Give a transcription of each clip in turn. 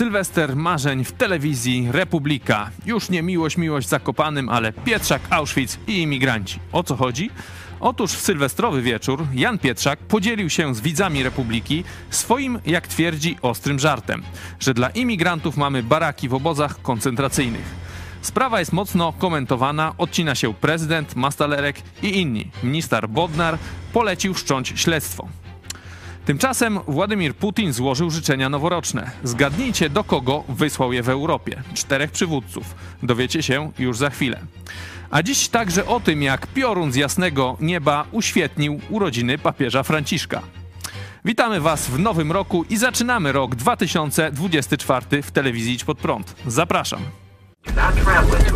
Sylwester marzeń w telewizji Republika. Już nie miłość, miłość zakopanym, ale Pietrzak, Auschwitz i imigranci. O co chodzi? Otóż w sylwestrowy wieczór Jan Pietrzak podzielił się z widzami Republiki swoim, jak twierdzi, ostrym żartem, że dla imigrantów mamy baraki w obozach koncentracyjnych. Sprawa jest mocno komentowana, odcina się prezydent, Mastalerek i inni. Minister Bodnar polecił wszcząć śledztwo. Tymczasem Władimir Putin złożył życzenia noworoczne. Zgadnijcie, do kogo wysłał je w Europie. Czterech przywódców. Dowiecie się już za chwilę. A dziś także o tym, jak piorun z jasnego nieba uświetnił urodziny papieża Franciszka. Witamy Was w nowym roku i zaczynamy rok 2024 w telewizji Idź Pod Prąd. Zapraszam. Not traveling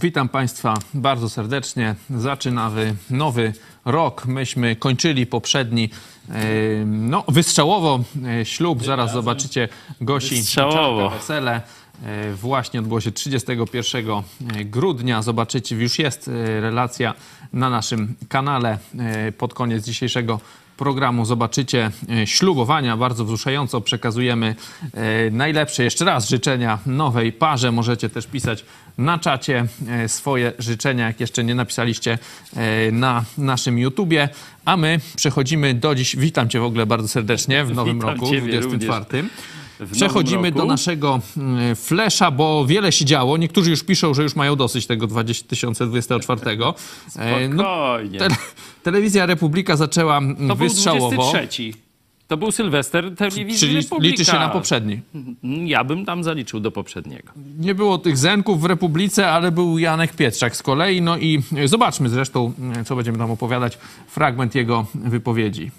Witam Państwa bardzo serdecznie. Zaczynamy nowy rok. Myśmy kończyli poprzedni, e, no wystrzałowo e, ślub. Zaraz zobaczycie Gosi Wystrzałowo. Czarka wesele. E, Właśnie odbyło się 31 grudnia. Zobaczycie, już jest e, relacja na naszym kanale e, pod koniec dzisiejszego programu zobaczycie e, ślubowania. Bardzo wzruszająco przekazujemy e, najlepsze jeszcze raz życzenia nowej parze. Możecie też pisać na czacie e, swoje życzenia, jak jeszcze nie napisaliście na naszym YouTubie. A my przechodzimy do dziś. Witam Cię w ogóle bardzo serdecznie w nowym Witam roku, ciebie 24. W Przechodzimy do naszego mm, flesza, bo wiele się działo. Niektórzy już piszą, że już mają dosyć tego 2024. E, Spokojnie. te, telewizja Republika zaczęła mm, to był wystrzałowo. 23. To był Sylwester telewizji Czyli Republika. liczy się na poprzedni. Ja bym tam zaliczył do poprzedniego. Nie było tych zenków w Republice, ale był Janek Pietrzak z kolei. No i zobaczmy zresztą, co będziemy tam opowiadać, fragment jego wypowiedzi.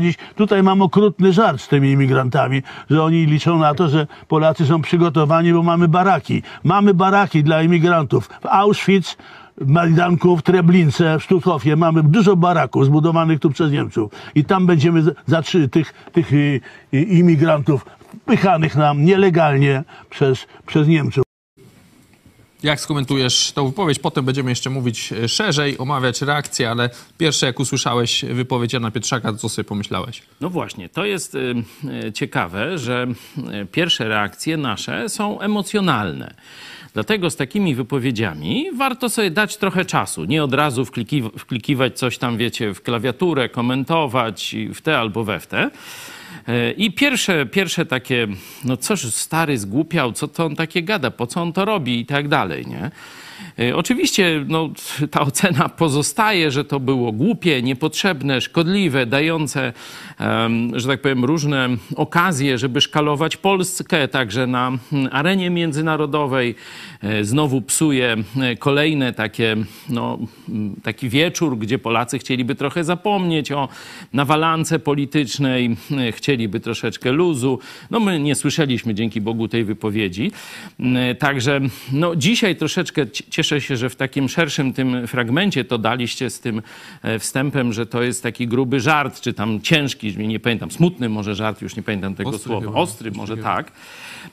Dziś tutaj mam okrutny żart z tymi imigrantami, że oni liczą na to, że Polacy są przygotowani, bo mamy baraki. Mamy baraki dla imigrantów. W Auschwitz, w Majdanku, w Treblince, w Sztuthofie mamy dużo baraków zbudowanych tu przez Niemców. I tam będziemy za- zatrzy tych, tych y, y, imigrantów wpychanych nam nielegalnie przez, przez Niemców. Jak skomentujesz tą wypowiedź? Potem będziemy jeszcze mówić e, szerzej, omawiać reakcje, ale pierwsze jak usłyszałeś wypowiedź Jana Pietrzaka, co sobie pomyślałeś? No właśnie, to jest y, ciekawe, że pierwsze reakcje nasze są emocjonalne. Dlatego z takimi wypowiedziami warto sobie dać trochę czasu. Nie od razu wkliki, wklikiwać coś tam, wiecie, w klawiaturę, komentować w te albo we w te. I pierwsze, pierwsze takie, no coż stary zgłupiał, co to on takie gada, po co on to robi i tak dalej, nie? E, Oczywiście no, ta ocena pozostaje, że to było głupie, niepotrzebne, szkodliwe, dające, że tak powiem, różne okazje, żeby szkalować Polskę także na mm, arenie międzynarodowej. E, Znowu psuje e, kolejne takie, no, m, taki wieczór, gdzie Polacy chcieliby trochę zapomnieć o nawalance politycznej, chcieliby troszeczkę luzu. No my nie słyszeliśmy dzięki Bogu tej wypowiedzi. Także no, dzisiaj troszeczkę c- cieszę się, że w takim szerszym tym fragmencie to daliście z tym e, wstępem, że to jest taki gruby żart, czy tam ciężki, nie pamiętam, smutny może żart, już nie pamiętam tego Ostry słowa. chyba. Ostry może tak.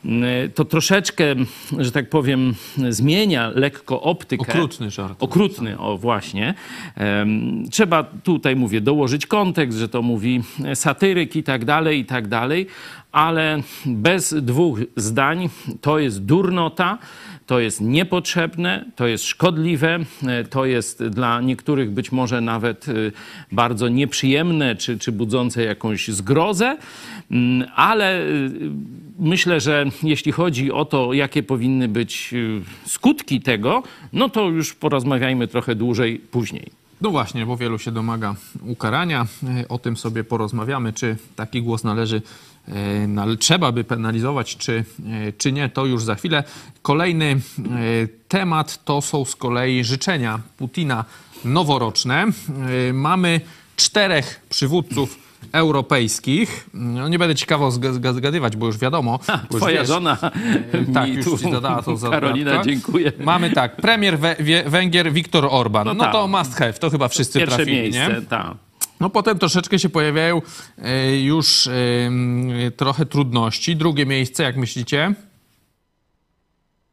Mm, To troszeczkę, że tak powiem, zmienia lekko optykę. Okrutny żart. Okrutny, o właśnie. Trzeba tutaj, mówię, dołożyć kontekst, że to mówi satyryk i tak dalej, i tak dalej, ale bez dwóch zdań to jest durnota, to jest niepotrzebne, to jest szkodliwe, e, to jest dla niektórych być może nawet e, bardzo nieprzyjemne, czy, czy budzące jakąś zgrozę, Mm, ale y, myślę, że jeśli chodzi o to, jakie powinny być skutki tego, no to już porozmawiajmy trochę dłużej później. No właśnie, bo wielu się domaga ukarania. E, O tym sobie porozmawiamy, czy taki głos należy, e, nale- trzeba by penalizować, czy, e, czy nie, to już za chwilę. Kolejny e, temat to są z kolei życzenia Putina noworoczne. E, Mamy czterech przywódców europejskich. No, nie będę ciekawo zga- zga- zgadywać, bo już wiadomo. bo już Twoja wiesz, żona tak, mi już tu- ci zadała tą zadawkę. Karolina, dziękuję. Mamy tak, premier Wie- Węgier Viktor Orban. No, No tak. to must have, to chyba wszyscy Pierwsze trafili, miejsce, nie? tak. No potem troszeczkę się pojawiają e, już e, trochę trudności. Drugie miejsce, jak myślicie?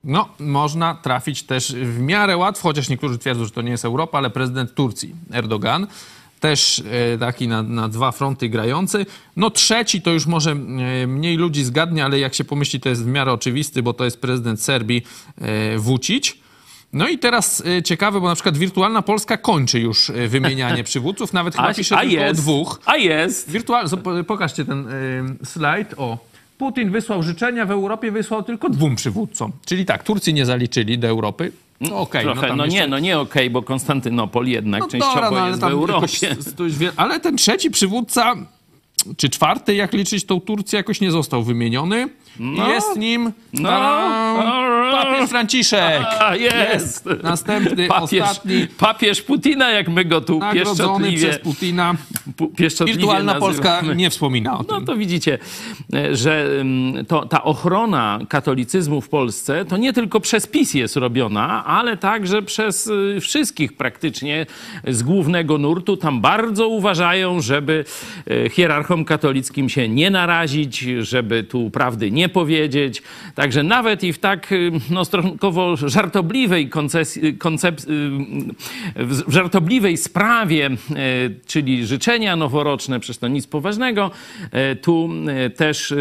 No, można trafić też w miarę łatwo, chociaż niektórzy twierdzą, że to nie jest Europa, ale prezydent Turcji, Erdogan. Też e, taki na, na dwa fronty grający. No trzeci to już może mniej ludzi zgadnie, ale jak się pomyśli, to jest w miarę oczywisty, bo to jest prezydent Serbii Vucic. No i teraz e, ciekawe, bo na przykład Wirtualna Polska kończy już e, wymienianie przywódców, nawet chyba A, pisze a tylko jest. o dwóch. A jest. Wirtual... Pokażcie ten y, slajd. O. Putin wysłał życzenia, w Europie wysłał tylko dwóm przywódcom. Czyli tak, Turcji nie zaliczyli do Europy. No okej, Trochę, no no, tam nie, jeszcze... no nie okej, bo Konstantynopol jednak No częściowo dobra, no, ale jest w Europie. jakoś Ale ten trzeci przywódca, czy czwarty, jak liczyć tą Turcję, jakoś nie został wymieniony. No. Jest nim No. Tadam, papież Franciszek. A, jest. Następny, Papież, ostatni, papież Putina, jak my go tu nagrodzony pieszczotliwie, przez Putina. pieszczotliwie Wirtualna nazywamy. Polska nie wspomina o tym. No to widzicie, e, że mm, to, ta ochrona katolicyzmu w Polsce to nie tylko przez PiS jest robiona, ale także przez y, wszystkich praktycznie z głównego nurtu. Tam bardzo uważają, żeby e, hierarchom katolickim się nie narazić, żeby tu prawdy nie powiedzieć. Także nawet i w tak y, no, stosunkowo żartobliwej koncesji, koncep- y, w żartobliwej sprawie, e, czyli życzenia noworoczne, przecież to nic poważnego, e, tu też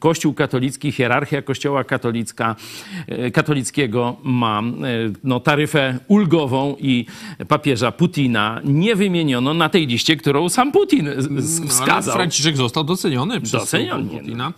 Kościół katolicki, hierarchia Kościoła katolicka, e, katolickiego ma e, no, taryfę ulgową i papieża Putina nie wymieniono na tej liście, którą sam Putin No, wskazał. Franciszek został doceniony przez Doceniony. Putina.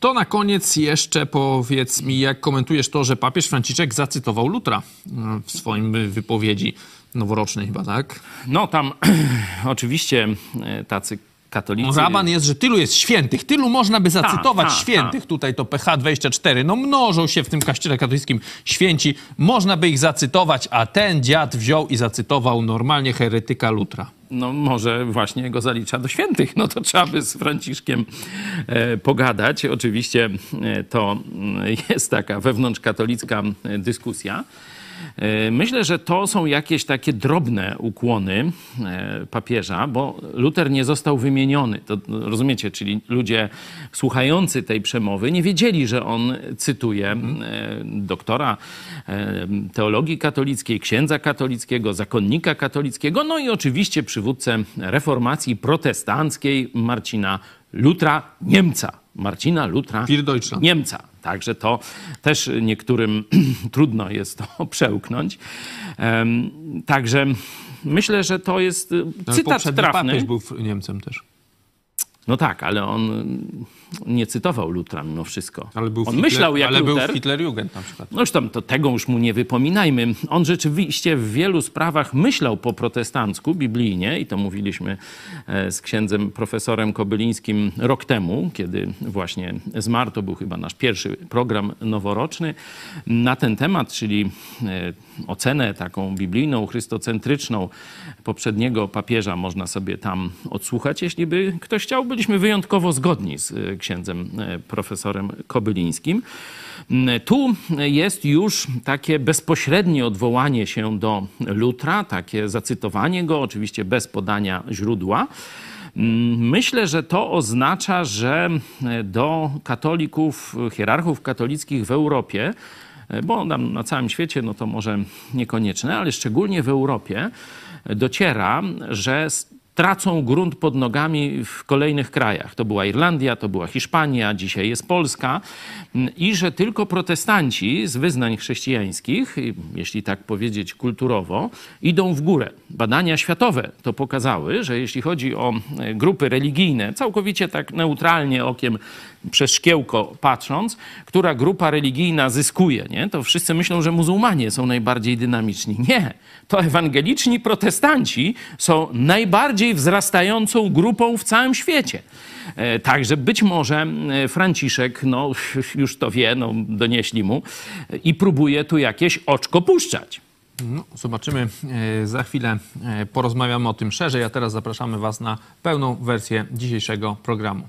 To na koniec jeszcze powiedz mi, jak komentujesz to, że papież Franciszek zacytował Lutra y, w swoim wypowiedzi noworocznej chyba, tak? No tam oczywiście e, tacy katolicy... Raban jest, że tylu jest świętych, tylu można by zacytować tak, świętych. Tutaj to PH24, no mnożą się w tym kościele katolickim święci. Można by ich zacytować, a ten dziad wziął i zacytował normalnie heretyka Lutra. no może właśnie go zalicza do świętych. No to trzeba by z Franciszkiem e, pogadać. Oczywiście e, to mm, jest taka wewnątrzkatolicka e, dyskusja. E, Myślę, że to są jakieś takie drobne ukłony e, papieża, bo Luter nie został wymieniony. To no, rozumiecie, czyli ludzie słuchający tej przemowy nie wiedzieli, że on cytuje e, doktora teologii katolickiej, księdza katolickiego, zakonnika katolickiego, no i oczywiście przywódcę reformacji protestanckiej Marcina Lutra Niemca. Marcina Lutra. Niemca. Także to też niektórym trudno jest to przełknąć. Także myślę, że to jest Ale cytat poprzedni trafny. papież był Niemcem też. No tak, ale on nie cytował Lutra mimo wszystko. Ale był on Hitler, myślał jak ale Luter. był w Hitlerjugend na przykład. No już tam to tego już mu nie wypominajmy. On rzeczywiście w wielu sprawach myślał po protestancku, biblijnie i to mówiliśmy e, z księdzem profesorem Kobylińskim rok temu, kiedy właśnie zmarł. To był chyba nasz pierwszy program noworoczny na ten temat, czyli e, ocenę taką biblijną, chrystocentryczną poprzedniego papieża można sobie tam odsłuchać, jeśli by ktoś chciał. Byliśmy wyjątkowo zgodni z e, księdzem e, profesorem Kobylińskim. Mm, Tu jest już takie bezpośrednie odwołanie się do Lutra, takie zacytowanie go, oczywiście bez podania źródła. Mm, Myślę, że to oznacza, że e, do katolików, hierarchów katolickich w Europie, bo na całym świecie, no to może niekoniecznie, ale szczególnie w Europie dociera, że tracą grunt pod nogami w kolejnych krajach. To była Irlandia, to była Hiszpania, dzisiaj jest Polska. I że tylko protestanci z wyznań chrześcijańskich, jeśli tak powiedzieć kulturowo, idą w górę. Badania światowe to pokazały, że jeśli chodzi o e, grupy religijne, całkowicie tak neutralnie okiem przez szkiełko patrząc, która grupa religijna zyskuje, nie? to wszyscy myślą, że muzułmanie są najbardziej dynamiczni. Nie, to ewangeliczni protestanci są najbardziej wzrastającą grupą w całym świecie. E, Także być może Franciszek, no już to wie, no donieśli mu e, i próbuje tu jakieś oczko puszczać. No, zobaczymy e, za chwilę, porozmawiamy o tym szerzej, a teraz zapraszamy Was na pełną wersję dzisiejszego programu.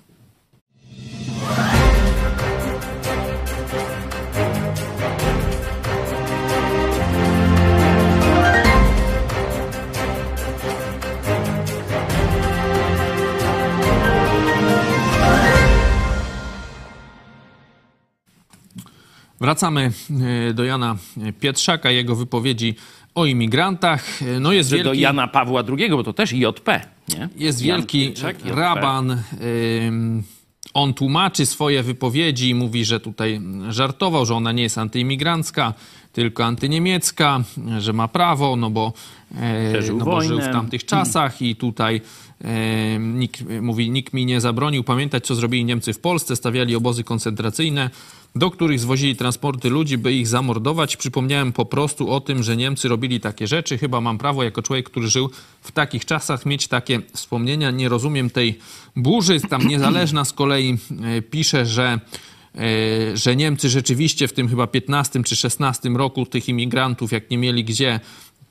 Wracamy e, do Jana Pietrzaka, jego wypowiedzi o imigrantach. E, No jest do wielki... Jana Pawła II, bo to też JP, nie? Jest Jan wielki Pietrzak, raban. ym, On tłumaczy swoje wypowiedzi i mówi, że tutaj żartował, że ona nie jest antyimigrancka, tylko antyniemiecka, że ma prawo, no bo, e, no bo żył w tamtych czasach i tutaj nikt, mówi, nikt mi nie zabronił pamiętać, co zrobili Niemcy w Polsce. Stawiali obozy koncentracyjne, do których zwozili transporty ludzi, by ich zamordować. Przypomniałem po prostu o tym, że Niemcy robili takie rzeczy. Chyba mam prawo, jako człowiek, który żył w takich czasach, mieć takie wspomnienia. Nie rozumiem tej burzy. Tam niezależna z kolei e, pisze, że e, że Niemcy rzeczywiście w tym chyba 15 czy 16 roku tych imigrantów, jak nie mieli gdzie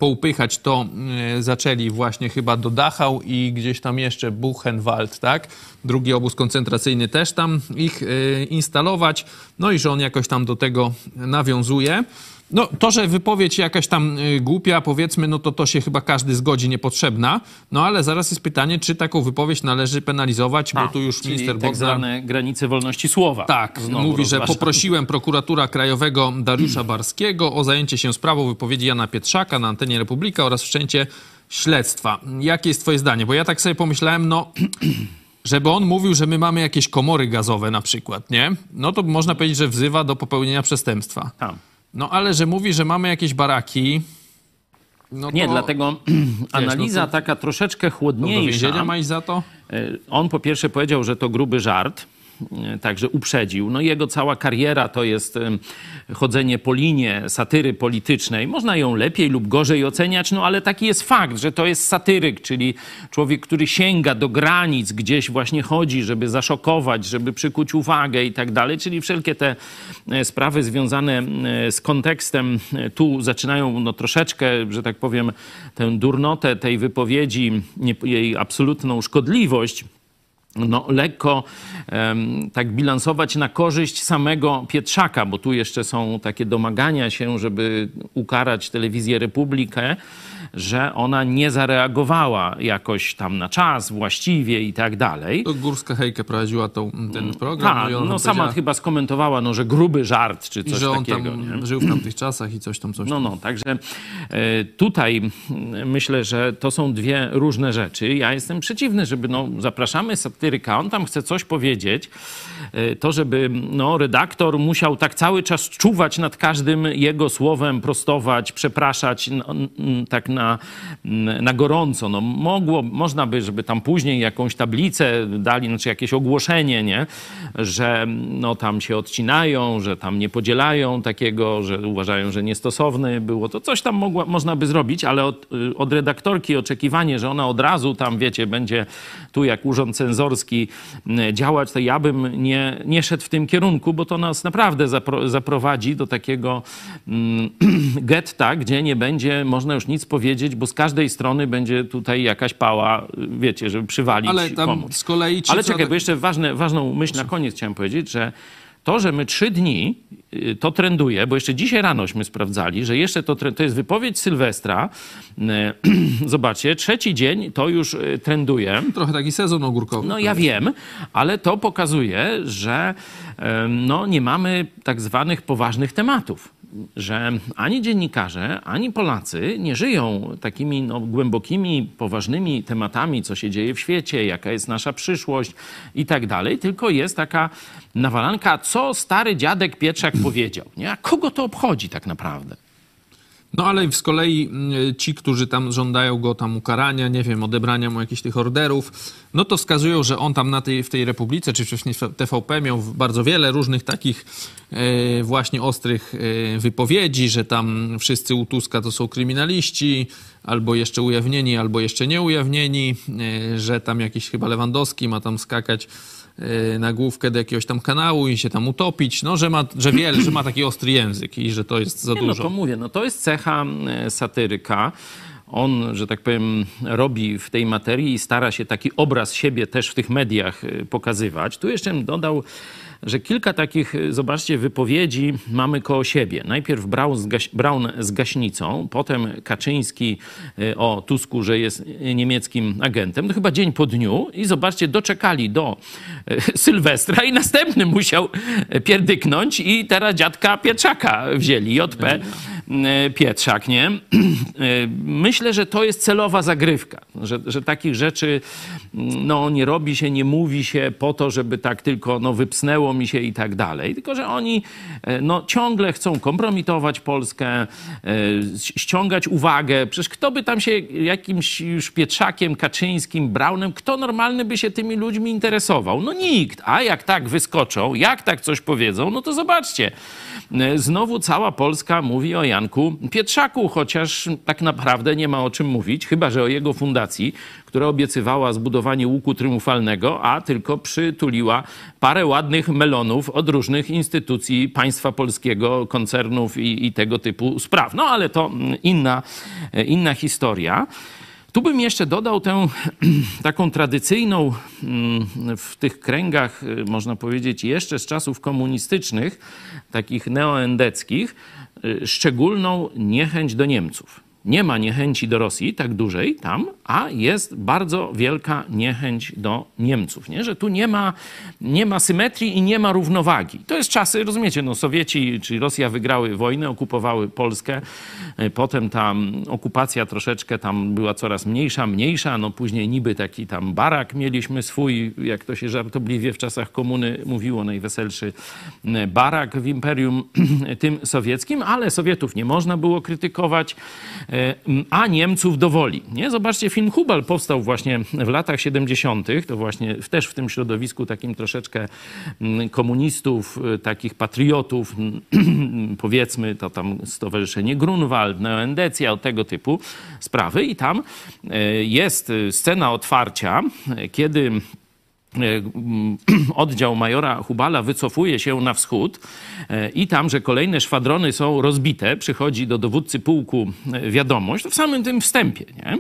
poupychać, to e, zaczęli właśnie chyba do Dachau i gdzieś tam jeszcze Buchenwald, tak? Drugi obóz koncentracyjny też tam ich e, instalować. No i że on jakoś tam do tego nawiązuje. No to, że wypowiedź jakaś tam y, głupia, powiedzmy, no to to się chyba każdy zgodzi, niepotrzebna. No ale zaraz jest pytanie, czy taką wypowiedź należy penalizować, bo A, tu już minister tak Bogdan... zwane granice wolności słowa. Tak, mówi, że poprosiłem prokuratura krajowego Dariusza Barskiego o zajęcie się sprawą wypowiedzi Jana Pietrzaka na antenie Republika oraz wszczęcie śledztwa. Jakie jest twoje zdanie? Bo ja tak sobie pomyślałem, no... Żeby on mówił, że my mamy jakieś komory gazowe na przykład, nie? No to można powiedzieć, że wzywa do popełnienia przestępstwa. Tam. No ale że mówi, że mamy jakieś baraki. No Nie, to, dlatego analiza no to- taka troszeczkę to Do chłodniejsza. więzienia ma iść za to? E, On po pierwsze powiedział, że to gruby żart, także uprzedził. No jego cała kariera to jest chodzenie po linie satyry politycznej. Można ją lepiej lub gorzej oceniać, no ale taki jest fakt, że to jest satyryk, czyli człowiek, który sięga do granic, gdzieś właśnie chodzi, żeby zaszokować, żeby przykuć uwagę i tak dalej, czyli wszelkie te e, sprawy związane e, z kontekstem e, tu zaczynają no troszeczkę, że tak powiem, tę durnotę tej wypowiedzi, jej absolutną szkodliwość no, lekko em, tak bilansować na korzyść samego Pietrzaka, bo tu jeszcze są takie domagania się, żeby ukarać telewizję Republikę, że ona nie zareagowała jakoś tam na czas, właściwie i tak dalej. To Górska Hejkę prowadziła tą, ten program. Tak, i ona no sama powiedziała- chyba skomentowała, no, że gruby żart czy I coś że on takiego. tam nie? żył w tamtych czasach i coś tam, coś No, tam. no, także e, tutaj mm, myślę, że to są dwie różne rzeczy. Ja jestem przeciwny, żeby, no, zapraszamy satyryka, on tam chce coś powiedzieć, e, to żeby, no, redaktor musiał tak cały czas czuwać nad każdym jego słowem, prostować, przepraszać, no, mm, tak na, mm, na gorąco. No, mogło, można by, żeby tam później jakąś tablicę dali, znaczy jakieś ogłoszenie, nie? że no, tam się odcinają, że tam nie podzielają takiego, że uważają, że niestosowne było. To coś tam mogła, można by zrobić, ale od, od redaktorki oczekiwanie, że ona od razu tam, wiecie, będzie tu jak urząd cenzorski działać, to ja bym nie, nie szedł w tym kierunku, bo to nas naprawdę zapro, zaprowadzi do takiego mm, getta, gdzie nie będzie można już nic powiedzieć, bo z każdej strony będzie tutaj jakaś pała, y, wiecie, żeby przywalić Ale tam komuś. z kolei... Ci, Ale czekaj, bo jeszcze ważne, ważną myśl na koniec chciałem powiedzieć, że to, że my trzy dni y, to trenduje, bo jeszcze dzisiaj ranośmy sprawdzali, że jeszcze to, to jest wypowiedź Sylwestra. Y, Zobaczcie, trzeci dzień to już trenduje. Trochę taki sezon ogórkowy. No ja wiem, ale to pokazuje, że no, nie mamy tak zwanych poważnych tematów. Że ani dziennikarze, ani Polacy nie żyją takimi no, głębokimi, poważnymi tematami, co się dzieje w świecie, jaka jest nasza przyszłość i tak dalej, tylko jest taka nawalanka, co stary dziadek Pietrzak powiedział. Nie? A kogo to obchodzi tak naprawdę? No ale z kolei mm, ci, którzy tam żądają go tam ukarania, nie wiem, odebrania mu jakichś tych orderów, no to wskazują, że on tam na tej, w tej Republice, czy wcześniej TVP miał bardzo wiele różnych takich e, właśnie ostrych e, wypowiedzi, że tam wszyscy u Tuska to są kryminaliści, albo jeszcze ujawnieni, albo jeszcze nie ujawnieni, e, że tam jakiś chyba Lewandowski ma tam skakać e, na główkę do jakiegoś tam kanału i się tam utopić, no, że ma, że wiele, że ma taki ostry język i że to jest za Nie, no dużo. to mówię, no to jest cecha e, satyryka. On, że tak powiem, robi w tej materii i stara się taki obraz siebie też w tych mediach e, pokazywać. Tu jeszcze dodał, że kilka takich, e, zobaczcie, wypowiedzi mamy koło siebie. Najpierw Braun z, gaś, Braun z gaśnicą, potem Kaczyński e, o Tusku, że jest e, niemieckim agentem. To chyba dzień po dniu i zobaczcie, doczekali do Sylwestra i następny musiał pierdyknąć i teraz dziadka Pietrzaka wzięli, JP e, Pietrzak, nie? E, Myślę, że to jest celowa zagrywka, że, że takich rzeczy mm, no, nie robi się, nie mówi się po to, żeby tak tylko no, wypsnęło mi się i tak dalej, tylko że oni e, no, ciągle chcą kompromitować Polskę, e, ściągać uwagę. Przecież kto by tam się jakimś już Pietrzakiem, Kaczyńskim, Braunem, kto normalny by się tymi ludźmi interesował? No nikt. A jak tak wyskoczą, jak tak coś powiedzą, no to zobaczcie. E, Znowu cała Polska mówi o Janku Pietrzaku, chociaż tak naprawdę nie ma o czym mówić, chyba że o jego fundacji, która obiecywała zbudowanie łuku triumfalnego, a tylko przytuliła parę ładnych melonów od różnych instytucji państwa polskiego, koncernów i, i tego typu spraw. No ale to mm, inna, e, inna historia. Tu bym jeszcze dodał tę taką tradycyjną mm, w tych kręgach, y, można powiedzieć, jeszcze z czasów komunistycznych, takich neoendeckich, szczególną niechęć do Niemców. Nie ma niechęci do Rosji tak dużej tam, a jest bardzo wielka niechęć do Niemców. Nie? Że tu nie ma, nie ma symetrii i nie ma równowagi. To jest czasy, rozumiecie, no Sowieci, czyli Rosja wygrały wojnę, okupowały Polskę. E, Potem ta okupacja troszeczkę tam była coraz mniejsza, mniejsza. No później niby taki tam barak mieliśmy swój, jak to się żartobliwie w czasach komuny mówiło, najweselszy barak w Imperium tym sowieckim, ale Sowietów nie można było krytykować, a Niemców dowoli. Nie? Zobaczcie, film Hubal powstał właśnie w latach 70., to właśnie też w tym środowisku takim troszeczkę mm, komunistów, y, takich patriotów, mm, powiedzmy, to tam Stowarzyszenie Grunwald, Neoendecja, tego typu sprawy. I tam y, jest scena otwarcia, kiedy oddział majora Hubala wycofuje się na wschód e, i tam, że kolejne szwadrony są rozbite, przychodzi do dowódcy pułku e, wiadomość, w samym tym wstępie, nie?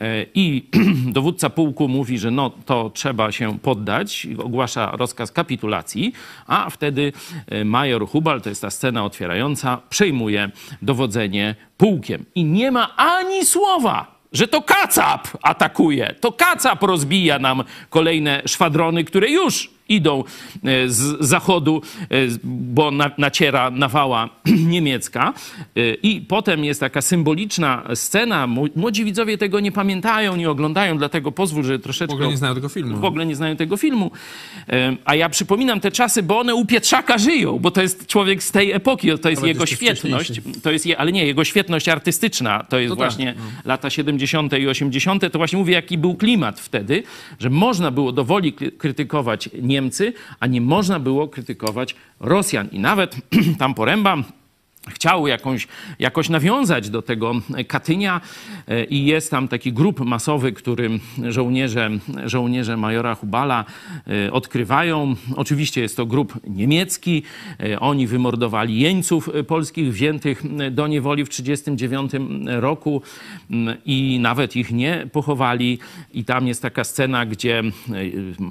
E, I dowódca pułku mówi, że no to trzeba się poddać, ogłasza rozkaz kapitulacji, a wtedy e, major Hubal, to jest ta scena otwierająca, przejmuje dowodzenie pułkiem. I nie ma ani słowa że to Kacap atakuje. To Kacap rozbija nam kolejne szwadrony, które już idą e, z zachodu, e, bo na, naciera nawała niemiecka. E, I potem jest taka symboliczna scena. Młodzi widzowie tego nie pamiętają, nie oglądają, dlatego pozwól, że troszeczkę... W ogóle nie znają tego filmu. W ogóle nie znają tego filmu. A ja przypominam te czasy, bo one u Pietrzaka żyją, bo to jest człowiek z tej epoki, to jest Nawet jego świetność. To jest, je- ale nie, jego świetność artystyczna, to jest To tak, właśnie lata 70. i 80. To właśnie mówię, jaki był klimat wtedy, że można było dowoli kry- krytykować Niemcy, a nie można było krytykować Rosjan. I nawet tam Poręba chciał jakąś, jakoś nawiązać do tego Katynia e, i jest tam taki grup masowy, który żołnierze, żołnierze majora Hubala e, odkrywają. Oczywiście jest to grup niemiecki. E, Oni wymordowali jeńców polskich wziętych do niewoli w 1939 roku m, i nawet ich nie pochowali. I tam jest taka scena, gdzie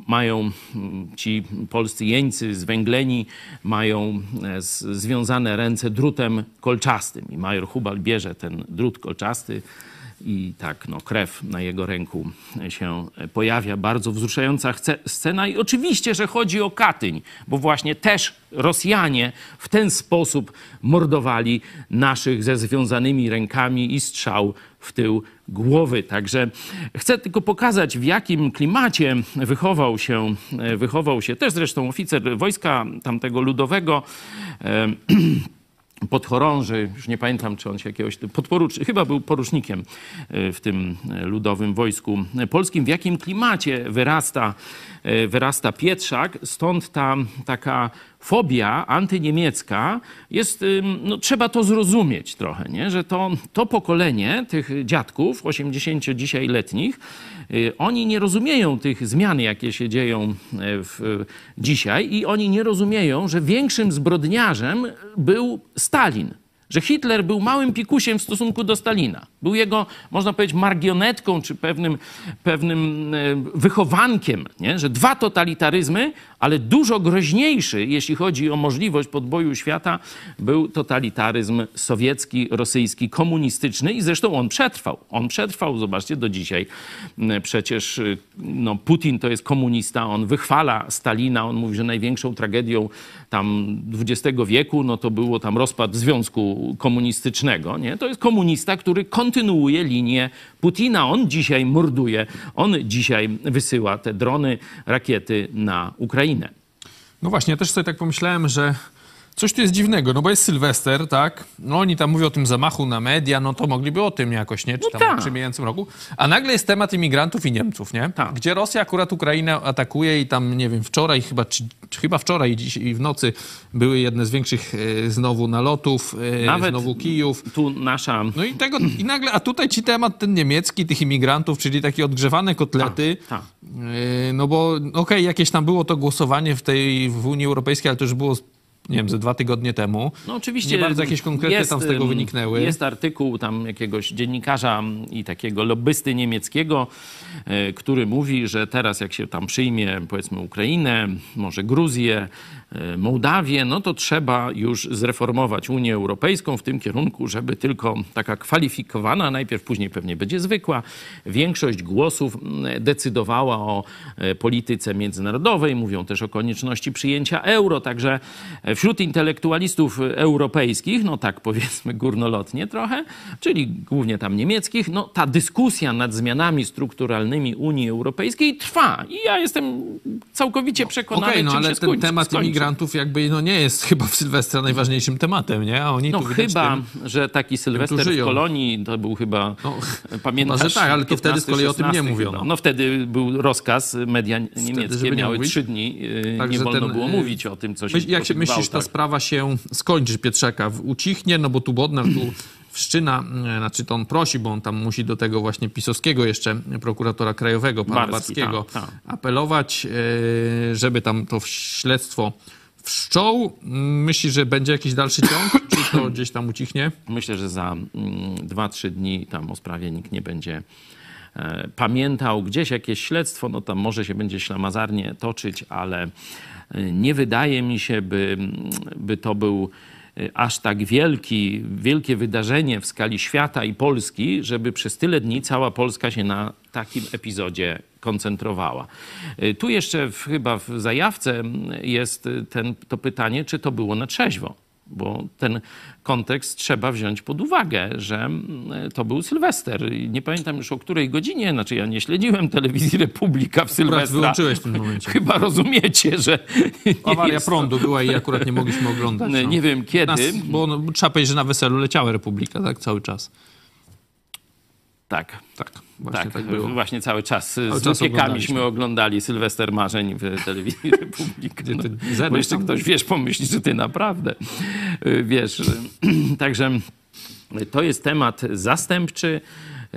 mają m, ci polscy jeńcy zwęgleni, mają związane ręce drutem kolczastym. I major Hubal bierze ten drut kolczasty i tak no, krew na jego ręku się pojawia. Bardzo wzruszająca scena. I oczywiście, że chodzi o Katyń, bo właśnie też Rosjanie w ten sposób mordowali naszych ze związanymi rękami i strzał w tył głowy. Także chcę tylko pokazać, w jakim klimacie wychował się, wychował się też zresztą oficer wojska tamtego ludowego. Podchorąży, już nie pamiętam, czy on się jakiegoś, podporucznik, chyba był porucznikiem e, w tym ludowym wojsku polskim, w jakim klimacie wyrasta, e, wyrasta Pietrzak, stąd ta taka fobia antyniemiecka jest, no trzeba to zrozumieć trochę, nie? że to, to pokolenie tych dziadków, 80 dzisiaj letnich, y, oni nie rozumieją tych zmian, jakie się dzieją e, w, dzisiaj i oni nie rozumieją, że większym zbrodniarzem był Stalin że Hitler był małym pikusiem w stosunku do Stalina. Był jego, można powiedzieć, margionetką czy pewnym, pewnym e, wychowankiem, nie? że dwa totalitaryzmy, ale dużo groźniejszy, jeśli chodzi o możliwość podboju świata, był totalitaryzm sowiecki, rosyjski, komunistyczny i zresztą on przetrwał. On przetrwał, zobaczcie, do dzisiaj. Przecież no, Putin to jest komunista, on wychwala Stalina, on mówi, że największą tragedią tam XX wieku, no to było tam rozpad Związku Komunistycznego, nie? To jest komunista, który kontynuuje linię Putina. On dzisiaj morduje, on dzisiaj wysyła te drony, rakiety na Ukrainę. No właśnie, ja też sobie tak pomyślałem, że coś tu jest dziwnego, no bo jest Sylwester, tak? No oni tam mówią o tym zamachu na media, no to mogliby o tym jakoś, nie? Czy No tam tak. w przemijającym roku. A nagle jest temat imigrantów i Niemców, nie? Tak. Gdzie Rosja akurat Ukrainę atakuje i tam, nie wiem, wczoraj chyba, czy, chyba wczoraj i dziś i w nocy były jedne z większych e, znowu nalotów, e, Nawet znowu Kijów. Tu nasza No i tego, i nagle, a tutaj ci temat ten niemiecki, tych imigrantów, czyli takie odgrzewane kotlety. Tak, tak. Yy, No bo okej, jakieś tam było to głosowanie w tej w Unii Europejskiej, ale to już było, nie wiem, ze dwa tygodnie temu. No oczywiście. Nie bardzo jakieś konkrety tam z tego wyniknęły. Jest artykuł tam jakiegoś dziennikarza i takiego lobbysty niemieckiego, e, który mówi, że teraz jak się tam przyjmie powiedzmy Ukrainę, może Gruzję, Mołdawię, no to trzeba już zreformować Unię Europejską w tym kierunku, żeby tylko taka kwalifikowana, najpierw później pewnie będzie zwykła, większość głosów mm, decydowała o e, polityce międzynarodowej. Mówią też o konieczności przyjęcia euro, także wśród intelektualistów europejskich, no tak powiedzmy górnolotnie trochę, czyli głównie tam niemieckich, no ta dyskusja nad zmianami strukturalnymi Unii Europejskiej trwa. I ja jestem całkowicie przekonany, Okej, no czym ale się ten skończy, temat skończy. Imigrantów jakby no nie jest chyba w Sylwestra najważniejszym tematem, nie? A oni No chyba, tym- że taki Sylwester w. Kolonii to był chyba, No, pamiętasz? może tak, ale to wtedy z kolei o tym nie 15, mówiono. chyba. No wtedy był rozkaz, media niemieckie nie miały trzy dni, Także nie wolno ten, było yy, mówić o tym, co się jak się myślisz, ta sprawa się skończy, Pietrzaka? Ucichnie, no bo tu Bodnar tu wszczyna, e, znaczy to on prosi, bo on tam musi do tego właśnie pisowskiego jeszcze prokuratora krajowego, pana Barski, Barskiego, tak, tak. apelować, e, żeby tam to śledztwo wszczął. Mm, Myślisz, że będzie jakiś dalszy ciąg, czy to gdzieś tam ucichnie? Myślę, że za mm, 2-3 dni tam o sprawie nikt nie będzie e, pamiętał. Gdzieś jakieś śledztwo, no tam może się będzie ślamazarnie toczyć, ale nie wydaje mi się, by, by to był aż tak wielki, wielkie wydarzenie w skali świata i Polski, żeby przez tyle dni cała Polska się na takim epizodzie koncentrowała. E, Tu jeszcze w, chyba w zajawce mm, jest e, ten, to pytanie, czy to było na trzeźwo bo ten kontekst trzeba wziąć pod uwagę, że mm, to był Sylwester. I Nie pamiętam już o której godzinie, znaczy ja nie śledziłem telewizji Republika w Sylwestra. wyłączyłeś w tym momencie. Chyba rozumiecie, że Awaria jest prądu była i akurat nie mogliśmy oglądać. No. Nie wiem kiedy. Nas, bo no, trzeba powiedzieć, że na weselu leciała Republika, tak, cały czas. Tak. Tak, właśnie Tak, tak, było. właśnie cały czas z czas opiekami oglądaliśmy.śmy oglądali Sylwester Marzeń w telewizji Republika. No, bo jeszcze ktoś, wiesz, pomyśli, że ty naprawdę wiesz. y, Także to jest temat zastępczy.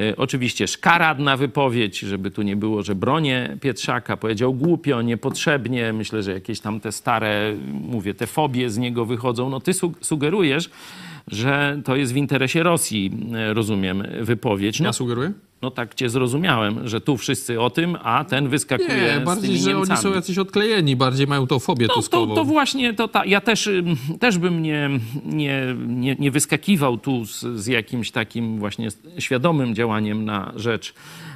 Y, Oczywiście szkaradna wypowiedź, żeby tu nie było, że bronię Pietrzaka. Powiedział głupio, niepotrzebnie. Myślę, że jakieś tam te stare, mówię, te fobie z niego wychodzą. No ty su- sugerujesz, że to jest w interesie Rosji, y, rozumiem, wypowiedź. No Ja sugeruję? No tak cię zrozumiałem, że tu wszyscy o tym, a ten wyskakuje Nie, z bardziej, tymi że Niemcami. oni są jacyś odklejeni, bardziej mają tą fobię to, tuskową. to właśnie, to ta, ja też, też bym nie, nie, nie, nie wyskakiwał tu z, z jakimś takim właśnie świadomym działaniem na rzecz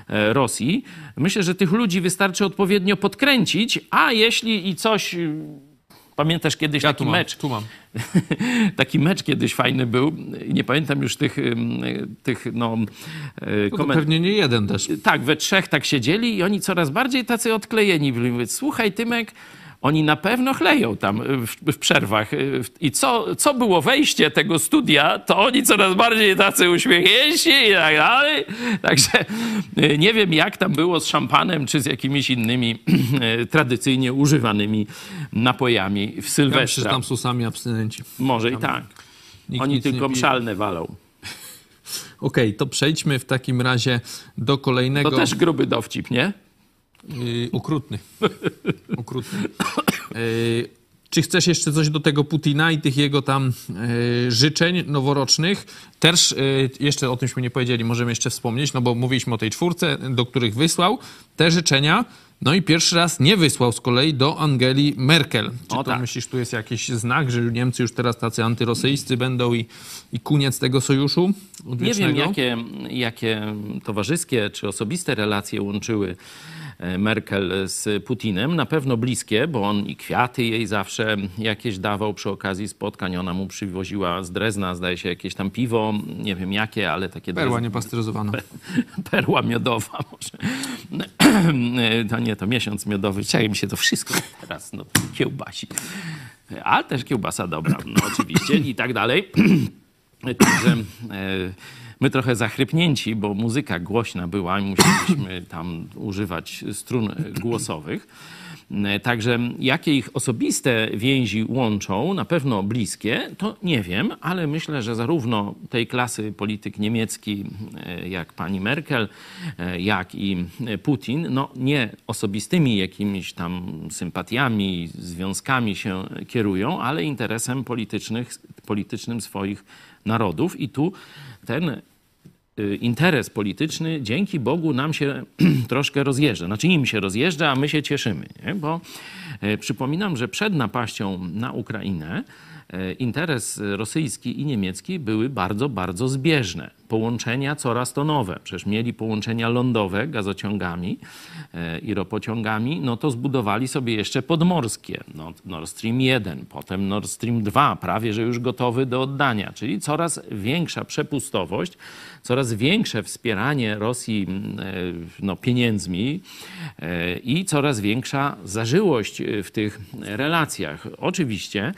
e, Rosji. Myślę, że tych ludzi wystarczy odpowiednio podkręcić, a jeśli i coś... Pamiętasz kiedyś ja taki mam, mecz? tu mam. Taki mecz kiedyś fajny był. Nie pamiętam już tych, tych no, e, No koment- pewnie nie jeden też. tak, we trzech tak siedzieli i oni coraz bardziej tacy odklejeni byli. Mówię, słuchaj Tymek, Oni na pewno chleją tam w, w przerwach. I co, co było wejście tego studia, to oni coraz bardziej tacy uśmiechnięci i tak dalej. Także y, nie wiem, jak tam było z szampanem, czy z jakimiś innymi tradycyjnie używanymi napojami w Ja że Sylwestra. tam są sami abstynenci. Może i tak. Oni tylko mszalne walą. Okej, to przejdźmy w takim razie do kolejnego. To też gruby dowcip, nie? Yy, okrutny. okrutny. Yy, czy chcesz jeszcze coś do tego Putina i tych jego tam yy, życzeń noworocznych? Też yy, jeszcze o tymśmy nie powiedzieli, możemy jeszcze wspomnieć, no bo mówiliśmy o tej czwórce, do których wysłał te życzenia. No i pierwszy raz nie wysłał z kolei do Angeli Merkel. Czy O to tak. myślisz, tu jest jakiś znak, że Niemcy już teraz tacy antyrosyjscy będą i, i koniec tego sojuszu Nie wiem, odwiecznego? jakie, jakie towarzyskie czy osobiste relacje łączyły Merkel z Putinem. Na pewno bliskie, bo on i kwiaty jej zawsze jakieś dawał przy okazji spotkań. Ona mu przywoziła z Drezna, zdaje się, jakieś tam piwo, nie wiem jakie, ale takie Perła drez- niepasteryzowana. perła miodowa może. To nie, to miesiąc miodowy. Czekaj, mi się to wszystko teraz no, kiełbasi. Ale też kiełbasa dobra, no oczywiście i tak dalej. Także e, my trochę zachrypnięci, bo muzyka głośna była i musieliśmy tam używać strun głosowych. Także jakie ich osobiste więzi łączą, na pewno bliskie, to nie wiem, ale myślę, że zarówno tej klasy polityk niemiecki, e, jak pani Merkel, e, jak i Putin, no nie osobistymi jakimiś tam sympatiami, związkami się kierują, ale interesem politycznych, politycznym swoich narodów. I tu ten interes polityczny dzięki Bogu nam się troszkę rozjeżdża. Znaczy im się rozjeżdża, a my się cieszymy. Nie? Bo e, przypominam, że przed napaścią na Ukrainę interes rosyjski i niemiecki były bardzo, bardzo zbieżne. Połączenia coraz to nowe. Przecież mieli połączenia lądowe gazociągami e, i ropociągami, no to zbudowali sobie jeszcze podmorskie. No, Nord Stream 1, potem Nord Stream 2, prawie że już gotowy do oddania. Czyli coraz większa przepustowość, coraz większe wspieranie Rosji e, no, pieniędzmi e, i coraz większa zażyłość w tych relacjach. Oczywiście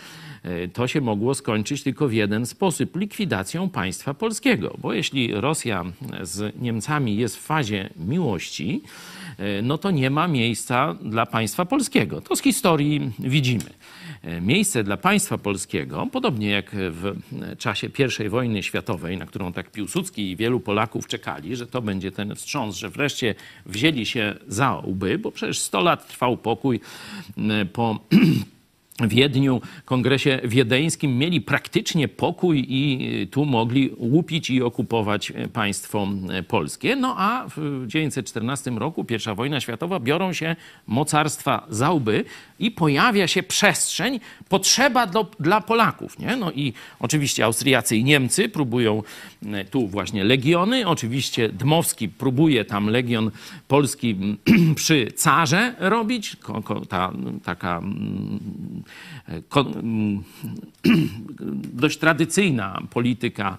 to się mogło skończyć tylko w jeden sposób likwidacją państwa polskiego. Bo jeśli Rosja z Niemcami jest w fazie miłości, e, no to nie ma miejsca dla państwa polskiego. To z historii widzimy. E, Miejsce dla państwa polskiego, podobnie jak w czasie I wojny światowej, na którą tak Piłsudski i wielu Polaków czekali, że to będzie ten wstrząs, że wreszcie wzięli się za łby, bo przecież 100 lat trwał pokój po Wiedniu, kongresie wiedeńskim mieli praktycznie pokój i y, tu mogli łupić i okupować y, państwo y, polskie. No a w 1914 roku, I wojna światowa, biorą się mocarstwa za łby i pojawia się przestrzeń, potrzeba do, dla Polaków. Nie? No i oczywiście Austriacy i Niemcy próbują tu właśnie legiony. Oczywiście Dmowski próbuje tam legion polski przy carze robić. Ta, taka mm, mm, dość tradycyjna polityka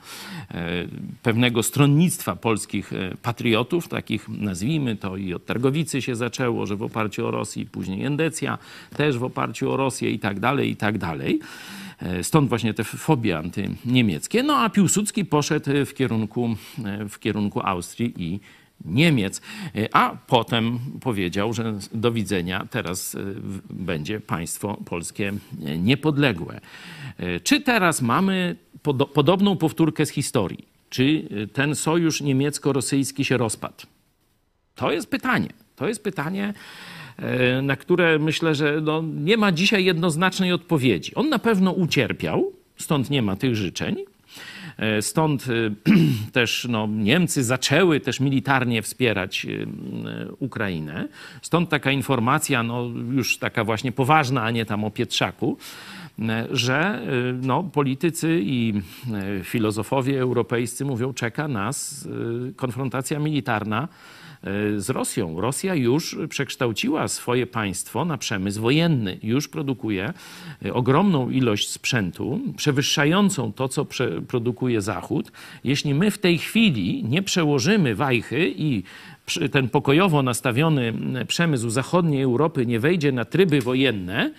e, pewnego stronnictwa polskich e, patriotów, takich nazwijmy to i od Targowicy się zaczęło, że w oparciu o Rosję, później Endecja też w oparciu o Rosję i tak dalej, i tak dalej. E, Stąd właśnie te fobie antyniemieckie. No a Piłsudski poszedł w kierunku, w kierunku Austrii i Niemiec, E, a potem powiedział, że do widzenia teraz e, będzie państwo polskie e, niepodległe. Czy teraz mamy podo- podobną powtórkę z historii? Czy ten sojusz niemiecko-rosyjski się rozpadł? To jest pytanie. To jest pytanie, na które myślę, że no, nie ma dzisiaj jednoznacznej odpowiedzi. On na pewno ucierpiał, stąd nie ma tych życzeń. E, Stąd e, też no, Niemcy zaczęły też militarnie wspierać e, Ukrainę. Stąd taka informacja, no, już taka właśnie poważna, a nie tam o Pietrzaku, że no, politycy i filozofowie europejscy mówią, czeka nas konfrontacja militarna z Rosją. Rosja już przekształciła swoje państwo na przemysł wojenny. Już produkuje e, ogromną ilość sprzętu, przewyższającą to, co produkuje Zachód. Jeśli my w tej chwili nie przełożymy wajchy i ten pokojowo nastawiony m, przemysł zachodniej Europy nie wejdzie na tryby wojenne,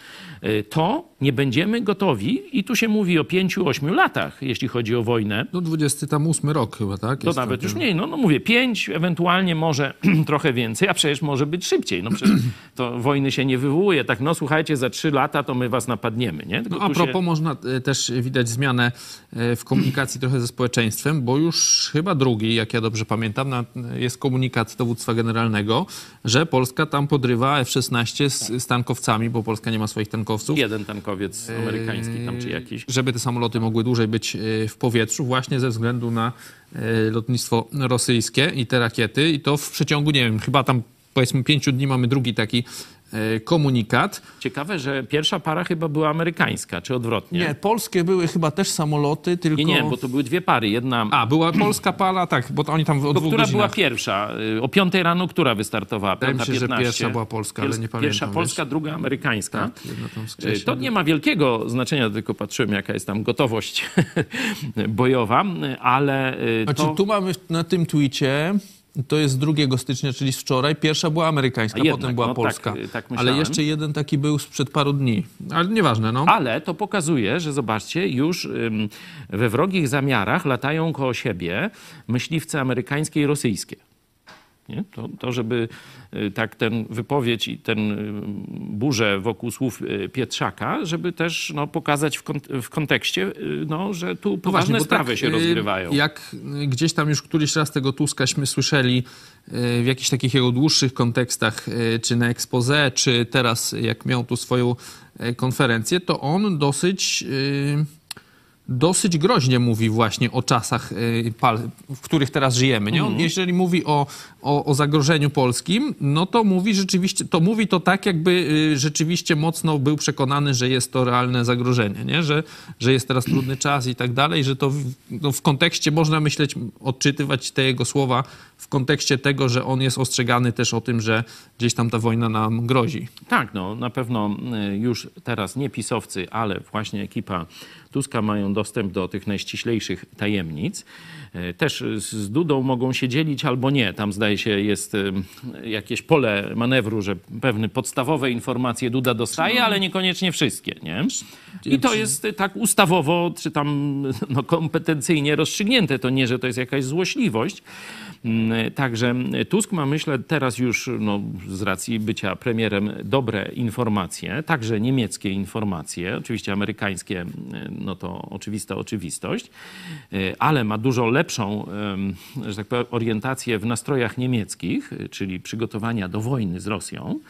y, to nie będziemy gotowi. I tu się mówi o 5-8 latach, jeśli chodzi o wojnę. No 28 rok chyba, tak? To Jest nawet tam już mniej, no, no mówię, pięć, ewentualnie może trochę więcej, a przecież może być szybciej. No przecież to wojny się nie wywołuje. Tak, no słuchajcie, za trzy lata to my was napadniemy, nie? Tylko No, a propos, się... można e, też widać zmianę e, w komunikacji trochę ze społeczeństwem, bo już chyba drugi, jak ja dobrze pamiętam, jest komunikat dowództwa generalnego, że Polska tam podrywa F-16 z, z tankowcami, bo Polska nie ma swoich tankowców. Jeden tankowiec amerykański tam czy jakiś. żeby te samoloty mogły dłużej być e, w powietrzu, właśnie ze względu na e, lotnictwo rosyjskie i te rakiety. I to w przeciągu, nie wiem, chyba tam powiedzmy pięciu dni mamy drugi taki komunikat. Ciekawe, że pierwsza para chyba była amerykańska, czy odwrotnie? Nie, polskie były chyba też samoloty, tylko... nie, nie, bo to były dwie pary. Jedna, A, była polska para, tak, bo to oni tam o to dwóch która była godzinach. pierwsza? Y, O piątej rano która wystartowała? Wydaje mi się, że 15. pierwsza była polska, ale nie Pierwsza pamiętam, polska, wiesz. druga amerykańska. Tak, jedna tam Y, To nie ma wielkiego znaczenia, tylko patrzyłem, jaka jest tam gotowość bojowa, y, ale Znaczy, to... tu mamy na tym tweetie, to jest 2 stycznia, czyli z wczoraj, pierwsza była amerykańska, jednak, potem była no tak, polska. y, tak ale jeszcze jeden taki był sprzed paru dni. Ale nieważne, no. Ale to pokazuje, że zobaczcie, już we wrogich zamiarach latają koło siebie myśliwce amerykańskie i rosyjskie. Nie? To, to, żeby y, tak ten wypowiedź i ten y, burzę wokół słów y, Pietrzaka, żeby też no, pokazać w, w kontekście, no, że tu No poważne właśnie, sprawy tak, się rozgrywają. Jak gdzieś tam już któryś raz tego Tuskaśmy słyszeli w jakichś takich jego dłuższych kontekstach, czy na expose, czy teraz jak miał tu swoją konferencję, to on dosyć... y, Dosyć groźnie mówi właśnie o czasach, y, w których teraz żyjemy. Nie? On, jeżeli mówi o, o, o zagrożeniu polskim, no to mówi rzeczywiście, to mówi to tak, jakby y, rzeczywiście mocno był przekonany, że jest to realne zagrożenie, nie? Że, że jest teraz trudny czas i tak dalej, że to w, no w kontekście można myśleć, odczytywać te jego słowa w kontekście tego, że on jest ostrzegany też o tym, że gdzieś tam ta wojna nam grozi. Tak, no na pewno y, już teraz nie pisowcy, ale właśnie ekipa Tuska mają dostęp do tych najściślejszych tajemnic. Y, Też z Dudą mogą się dzielić albo nie. Tam zdaje się jest y, jakieś pole manewru, że pewne podstawowe informacje Duda dostaje, ale niekoniecznie wszystkie, nie? I to jest y, tak ustawowo, czy tam no, kompetencyjnie rozstrzygnięte. To nie, że to jest jakaś złośliwość. Mm, Także Tusk ma, myślę, teraz już no, z racji bycia premierem dobre informacje, także niemieckie informacje, oczywiście amerykańskie, no to oczywista oczywistość, ale ma dużo lepszą, że tak powiem, orientację w nastrojach niemieckich, czyli przygotowania do wojny z Rosją.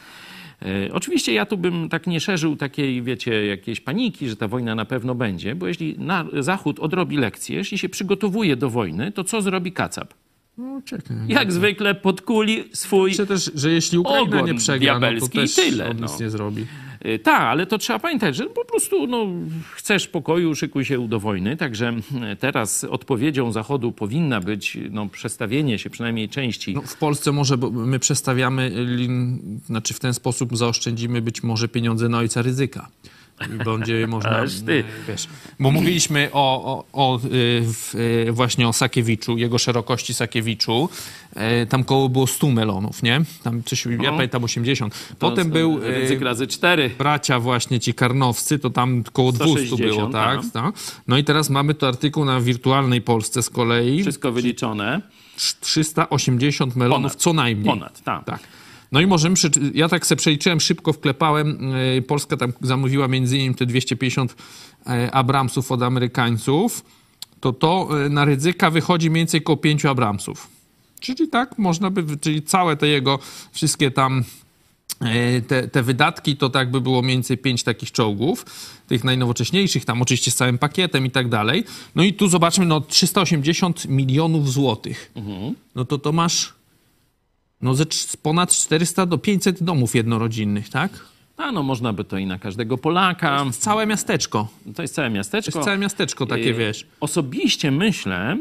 E, Oczywiście ja tu bym tak nie szerzył takiej, wiecie, jakiejś paniki, że ta wojna na pewno będzie, bo jeśli Zachód odrobi lekcję, jeśli się przygotowuje do wojny, to co zrobi Kacap? No, czekaj. Jak zwykle podkuli swój... Myślę też, że jeśli Ukraina nie przegra, no to diabelski i też tyle, on nic no. nie zrobi. Y, Tak, ale to trzeba pamiętać, że po prostu no, chcesz pokoju, szykuj się do wojny. Także y, teraz odpowiedzią Zachodu powinna być no, przestawienie się przynajmniej części No, w Polsce może bo my przestawiamy, lin, znaczy w ten sposób zaoszczędzimy być może pieniądze na ojca ryzyka. Będzie można, Ależ ty. wiesz, bo mówiliśmy o, o, o y, w, y, właśnie o Sakiewiczu, jego szerokości Sakiewiczu. E, Tam koło było 100 melonów, nie? Tam coś, ja No. pamiętam 80. To Potem był y, ryzyk razy cztery. bracia właśnie ci karnowscy, to tam koło 200 było, 160, tak? tak? No i teraz mamy tu artykuł na wirtualnej Polsce z kolei. Wszystko wyliczone. 380 melonów Ponad. co najmniej. Ponad, tak. Tak. No i możemy, ja tak sobie przeliczyłem, szybko wklepałem, yy, Polska tam zamówiła między innymi te 250 e, Abramsów od Amerykańców, to to e, na ryzyka wychodzi mniej więcej około 5 Abramsów. Czyli tak, można by, czyli całe te jego wszystkie tam e, te, te wydatki to tak by było mniej więcej pięć takich czołgów, tych najnowocześniejszych, tam oczywiście z całym pakietem i tak dalej. No i tu zobaczmy, no 380 milionów złotych. No to to masz no ze cz- ponad 400 do 500 domów jednorodzinnych, tak? A no można by to i na każdego Polaka. Całe miasteczko. To jest całe To miasteczko. jest całe miasteczko takie, Yy, wiesz. Osobiście myślę,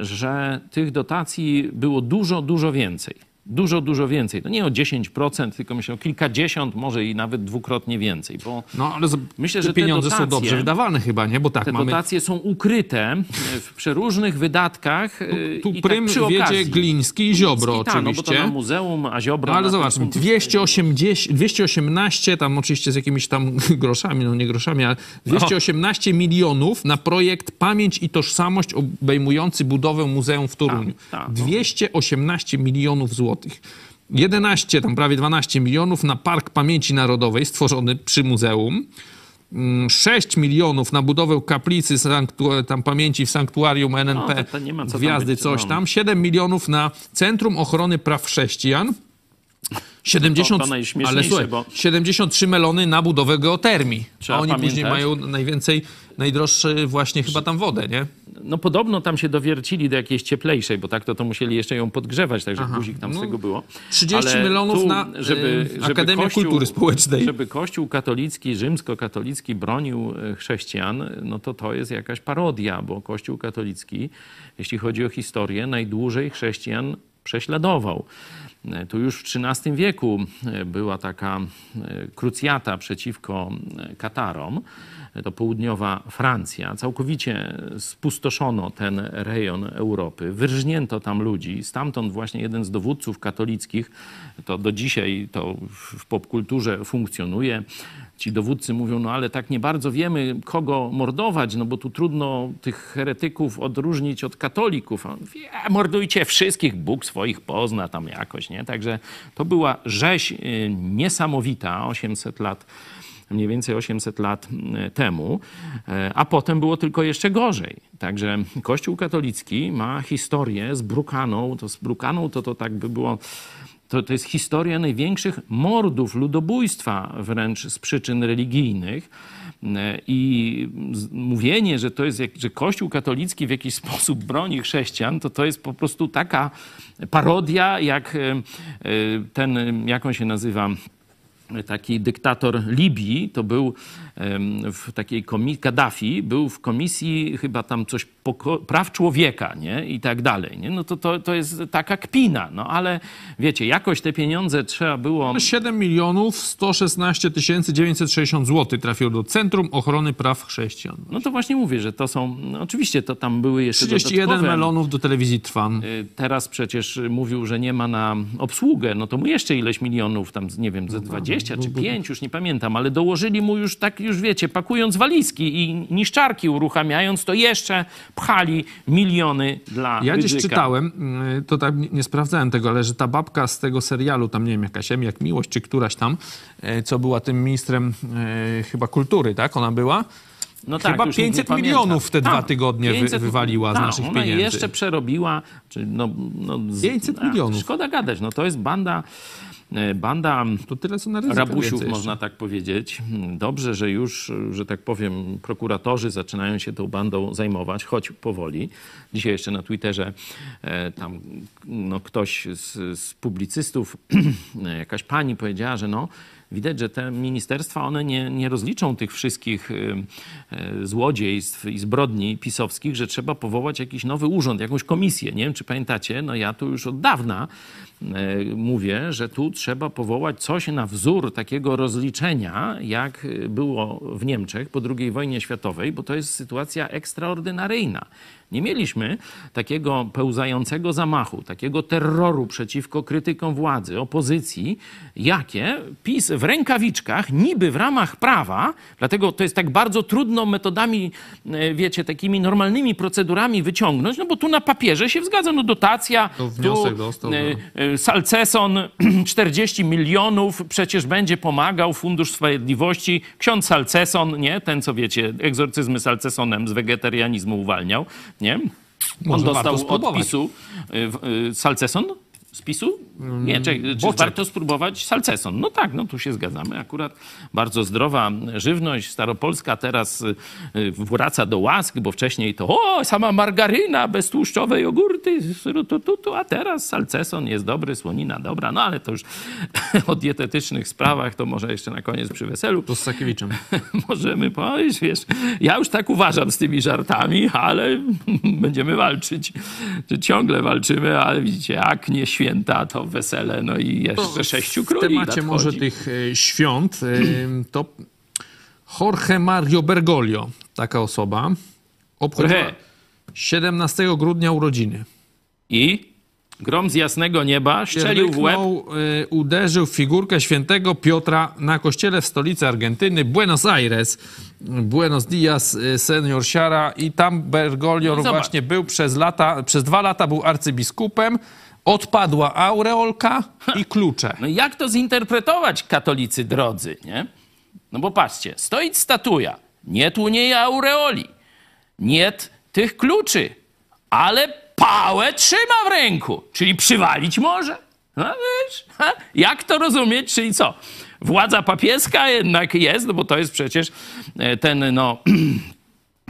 że tych dotacji było dużo, dużo więcej. Dużo, dużo więcej. To nie o 10%, tylko myślę o kilkadziesiąt, może i nawet dwukrotnie więcej. Bo No ale Myślę, że te pieniądze są dotacje- dobrze wydawane chyba, nie? Bo tak, te mamy... dotacje są ukryte w przeróżnych wydatkach. y, Tu i prym tak przy wiedzie okazji. Gliński i Ziobro Gliński, tak, no bo to oczywiście. na muzeum, a Ziobro... No ale na zobacz, ten fundusz- 280, 218, tam oczywiście z jakimiś tam groszami, no nie groszami, ale 218 milionów na projekt Pamięć i Tożsamość obejmujący budowę muzeum w Toruniu. Tak, tak, no. 218 milionów złotych. 11, tam prawie 12 milionów na Park Pamięci Narodowej stworzony przy muzeum. Mm, 6 milionów na budowę kaplicy tam pamięci w sanktuarium NNP No, ma co tam Gwiazdy być, coś no. tam. 7 milionów na Centrum Ochrony Praw Chrześcijan. 70, To- to najśmieszniejsze, ale słuchaj, bo- 73 melony na budowę geotermii. Trzeba A oni później pamiętać- mają najwięcej, najdroższe właśnie chyba tam wodę, nie? No podobno tam się dowiercili do jakiejś cieplejszej, bo tak to, to musieli jeszcze ją podgrzewać, także Aha. guzik tam z No, tego było. 30 Ale milionów na, e, Akademię Kultury Społecznej. Żeby Kościół katolicki, rzymskokatolicki bronił e, chrześcijan, no to to jest jakaś parodia, bo Kościół katolicki, jeśli chodzi o historię, najdłużej chrześcijan prześladował. Tu już w XIII wieku e, była taka e, krucjata przeciwko e, Katarom. To południowa Francja. Całkowicie spustoszono ten rejon Europy. Wyrżnięto tam ludzi. Stamtąd właśnie jeden z dowódców katolickich, to do dzisiaj to w popkulturze funkcjonuje. Ci dowódcy mówią, no ale tak nie bardzo wiemy, kogo mordować, no bo tu trudno tych heretyków odróżnić od katolików. On mówi, "E, mordujcie wszystkich, Bóg swoich pozna tam jakoś, nie? Także to była rzeź y, niesamowita, 800 lat mniej więcej 800 lat e, temu, e, a potem było tylko jeszcze gorzej. Także Kościół katolicki ma historię zbrukaną, to zbrukaną to, to tak by było to, to jest historia największych mordów, ludobójstwa wręcz z przyczyn religijnych. E, I mówienie, że to jest, że Kościół katolicki w jakiś sposób broni chrześcijan, to to jest po prostu taka parodia, jak e, e, ten, jak on się nazywa, taki dyktator Libii, to był w takiej komisji, Kaddafi, był w komisji chyba tam coś poko- praw człowieka, nie? I tak dalej, nie? No to, to, to jest taka kpina, no ale wiecie, jakoś te pieniądze trzeba było... 7 milionów 116 tysięcy 960 zł trafiło do Centrum Ochrony Praw Chrześcijan. No to właśnie mówię, że to są, no oczywiście to tam były jeszcze 31 dodatkowe... melonów do telewizji Trwan. Y, Teraz przecież mówił, że nie ma na obsługę, no to mu jeszcze ileś milionów, tam nie wiem, ze 20 czy 5, już nie pamiętam, ale dołożyli mu już tak, już wiecie, pakując walizki i niszczarki uruchamiając, to jeszcze pchali miliony dla Ja gdzieś Rydzyka. czytałem, y, to tak nie, sprawdzałem tego, ale że ta babka z tego serialu, tam nie wiem, jakaś jak Miłość, czy któraś tam, y, co była tym ministrem y, chyba kultury, tak? Ona była? No Chyba już nikt nie 500 pamięta. milionów w te dwa Tak, tygodnie wy- wywaliła z tak, naszych ona pieniędzy. jeszcze przerobiła, czy no, no, z- 500 a, milionów. Szkoda gadać, no to jest banda, e, banda To tyle, co na ryzyko rabusiów, można tak powiedzieć. Dobrze, że już, że tak powiem, prokuratorzy zaczynają się tą bandą zajmować, choć powoli. Dzisiaj jeszcze na Twitterze e, tam no, ktoś z, z publicystów, jakaś pani powiedziała, że no, widać, że te ministerstwa, one nie, nie rozliczą tych wszystkich e, e, złodziejstw i zbrodni pisowskich, że trzeba powołać jakiś nowy urząd, jakąś komisję. Nie wiem, czy pamiętacie, no ja tu już od dawna e, mówię, że tu trzeba powołać coś na wzór takiego rozliczenia, jak było w Niemczech po II wojnie światowej, bo to jest sytuacja ekstraordynaryjna. Nie mieliśmy takiego pełzającego zamachu, takiego terroru przeciwko krytykom władzy, opozycji, jakie PiS w rękawiczkach, niby w ramach prawa, dlatego to jest tak bardzo trudno metodami, e, wiecie, takimi normalnymi procedurami wyciągnąć, no bo tu na papierze się zgadza, no dotacja, To wniosek tu, dostał, e, no. e, Salceson 40 milionów, przecież będzie pomagał Fundusz Sprawiedliwości. Ksiądz Salceson, nie? Ten, co wiecie, egzorcyzmy Salcesonem z wegetarianizmu uwalniał, nie? On Może warto dostał od spróbować. PiSu y, w- y, Salceson? Z PiSu? Nie, czekaj, czy Boczek. warto spróbować Salceson? No tak, no tu się zgadzamy. Akurat bardzo zdrowa żywność staropolska teraz y, y, wraca do łask, bo wcześniej to o, sama margaryna, beztłuszczowe jogurty, tu, a teraz Salceson jest dobry, słonina dobra, no ale to już o dietetycznych sprawach to może jeszcze na koniec przy weselu To z Sakiewiczem. możemy powiedzieć, wiesz, ja już tak uważam z tymi żartami, ale będziemy walczyć. Czy ciągle walczymy, ale widzicie, jak nie świeci święta, to wesele, no i jeszcze sześciu W króli temacie nadchodzi. może tych e, świąt, to Jorge Mario Bergoglio, taka osoba, obchodziła Jorge. 17 grudnia urodziny. I grom z jasnego nieba strzelił w łeb. E, uderzył w figurkę świętego Piotra na kościele w stolicy Argentyny, Buenos Aires. Buenos Dias, e, senior Siara i tam Bergoglio No właśnie był przez lata, przez dwa lata był arcybiskupem. Odpadła aureolka i klucze. No jak to zinterpretować, katolicy drodzy, nie? No bo patrzcie, stoi statuja, nie tu nie aureoli, nie tych kluczy, ale pałę trzyma w ręku, czyli przywalić może. No wiesz, ha? jak to rozumieć, czyli co? Władza papieska jednak jest, no bo to jest przecież e, ten, no...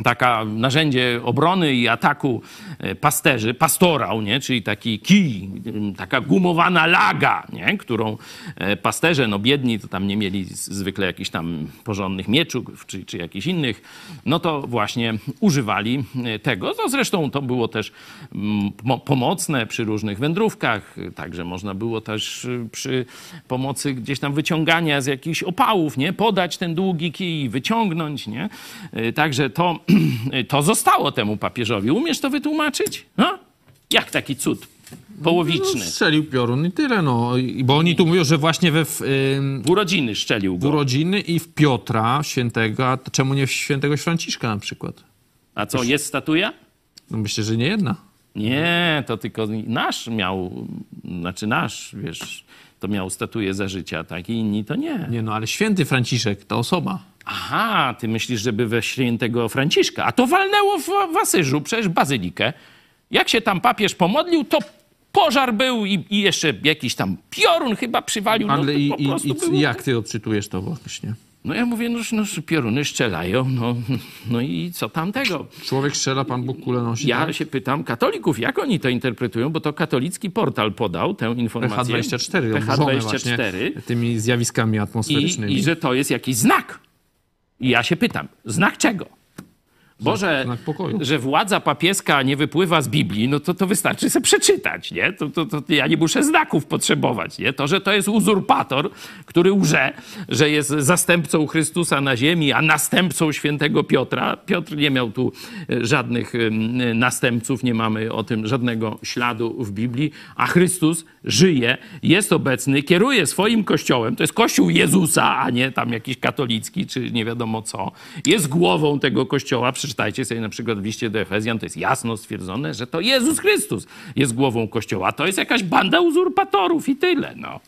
taka narzędzie obrony i ataku e, pasterzy, pastorał, nie? czyli taki kij, taka gumowana laga, nie? którą e, pasterze, no biedni, to tam nie mieli zwykle jakichś tam porządnych mieczów czy, czy jakichś innych, no to właśnie używali e, tego. No zresztą to było też mo- pomocne przy różnych wędrówkach, także można było też przy pomocy gdzieś tam wyciągania z jakichś opałów, nie? Podać ten długi kij, wyciągnąć, nie? Także to, to zostało temu papieżowi. Umiesz to wytłumaczyć? No? Jak taki cud połowiczny? No, strzelił piorun i tyle, no. I- Bo oni tu mówią, że właśnie we w, ym, W urodziny szczelił w go. urodziny i w Piotra świętego, a czemu nie w świętego Franciszka na przykład? A co, jest statuja? No myślę, że nie jedna. Nie, to tylko nasz miał, znaczy nasz, wiesz, to miał statuję za życia, tak? I inni to nie. Nie no, ale święty Franciszek to osoba. Aha, ty myślisz, żeby we świętego Franciszka. A to walnęło w, w Asyżu, przecież bazylikę. Jak się tam papież pomodlił, to pożar był i, i jeszcze jakiś tam piorun chyba przywalił. No, Ale to i, i, i jak ty odczytujesz to właśnie? No ja mówię, no, no pioruny strzelają, no, no i co tam tego? Człowiek strzela, Pan Bóg kulę nosi. Ja tak? się pytam katolików, jak oni to interpretują, bo to katolicki portal podał tę informację. PH24, oburzony właśnie PH24 tymi zjawiskami atmosferycznymi. i, i że to jest jakiś znak. I ja się pytam, znak czego? Bo że, władza papieska nie wypływa z Biblii, no to, to wystarczy sobie przeczytać, nie? To, to, to ja nie muszę znaków potrzebować, nie? To, że to jest uzurpator, który łże, że jest zastępcą Chrystusa na ziemi, a następcą świętego Piotra. Piotr nie miał tu e, żadnych następców, nie mamy o tym żadnego śladu w Biblii, a Chrystus żyje, jest obecny, kieruje swoim kościołem. To jest kościół Jezusa, a nie tam jakiś katolicki, czy nie wiadomo co. Jest głową tego kościoła. Przeczytajcie sobie na przykład w liście do Efezjan, to jest jasno stwierdzone, że to Jezus Chrystus jest głową kościoła. To jest jakaś banda uzurpatorów i tyle, no.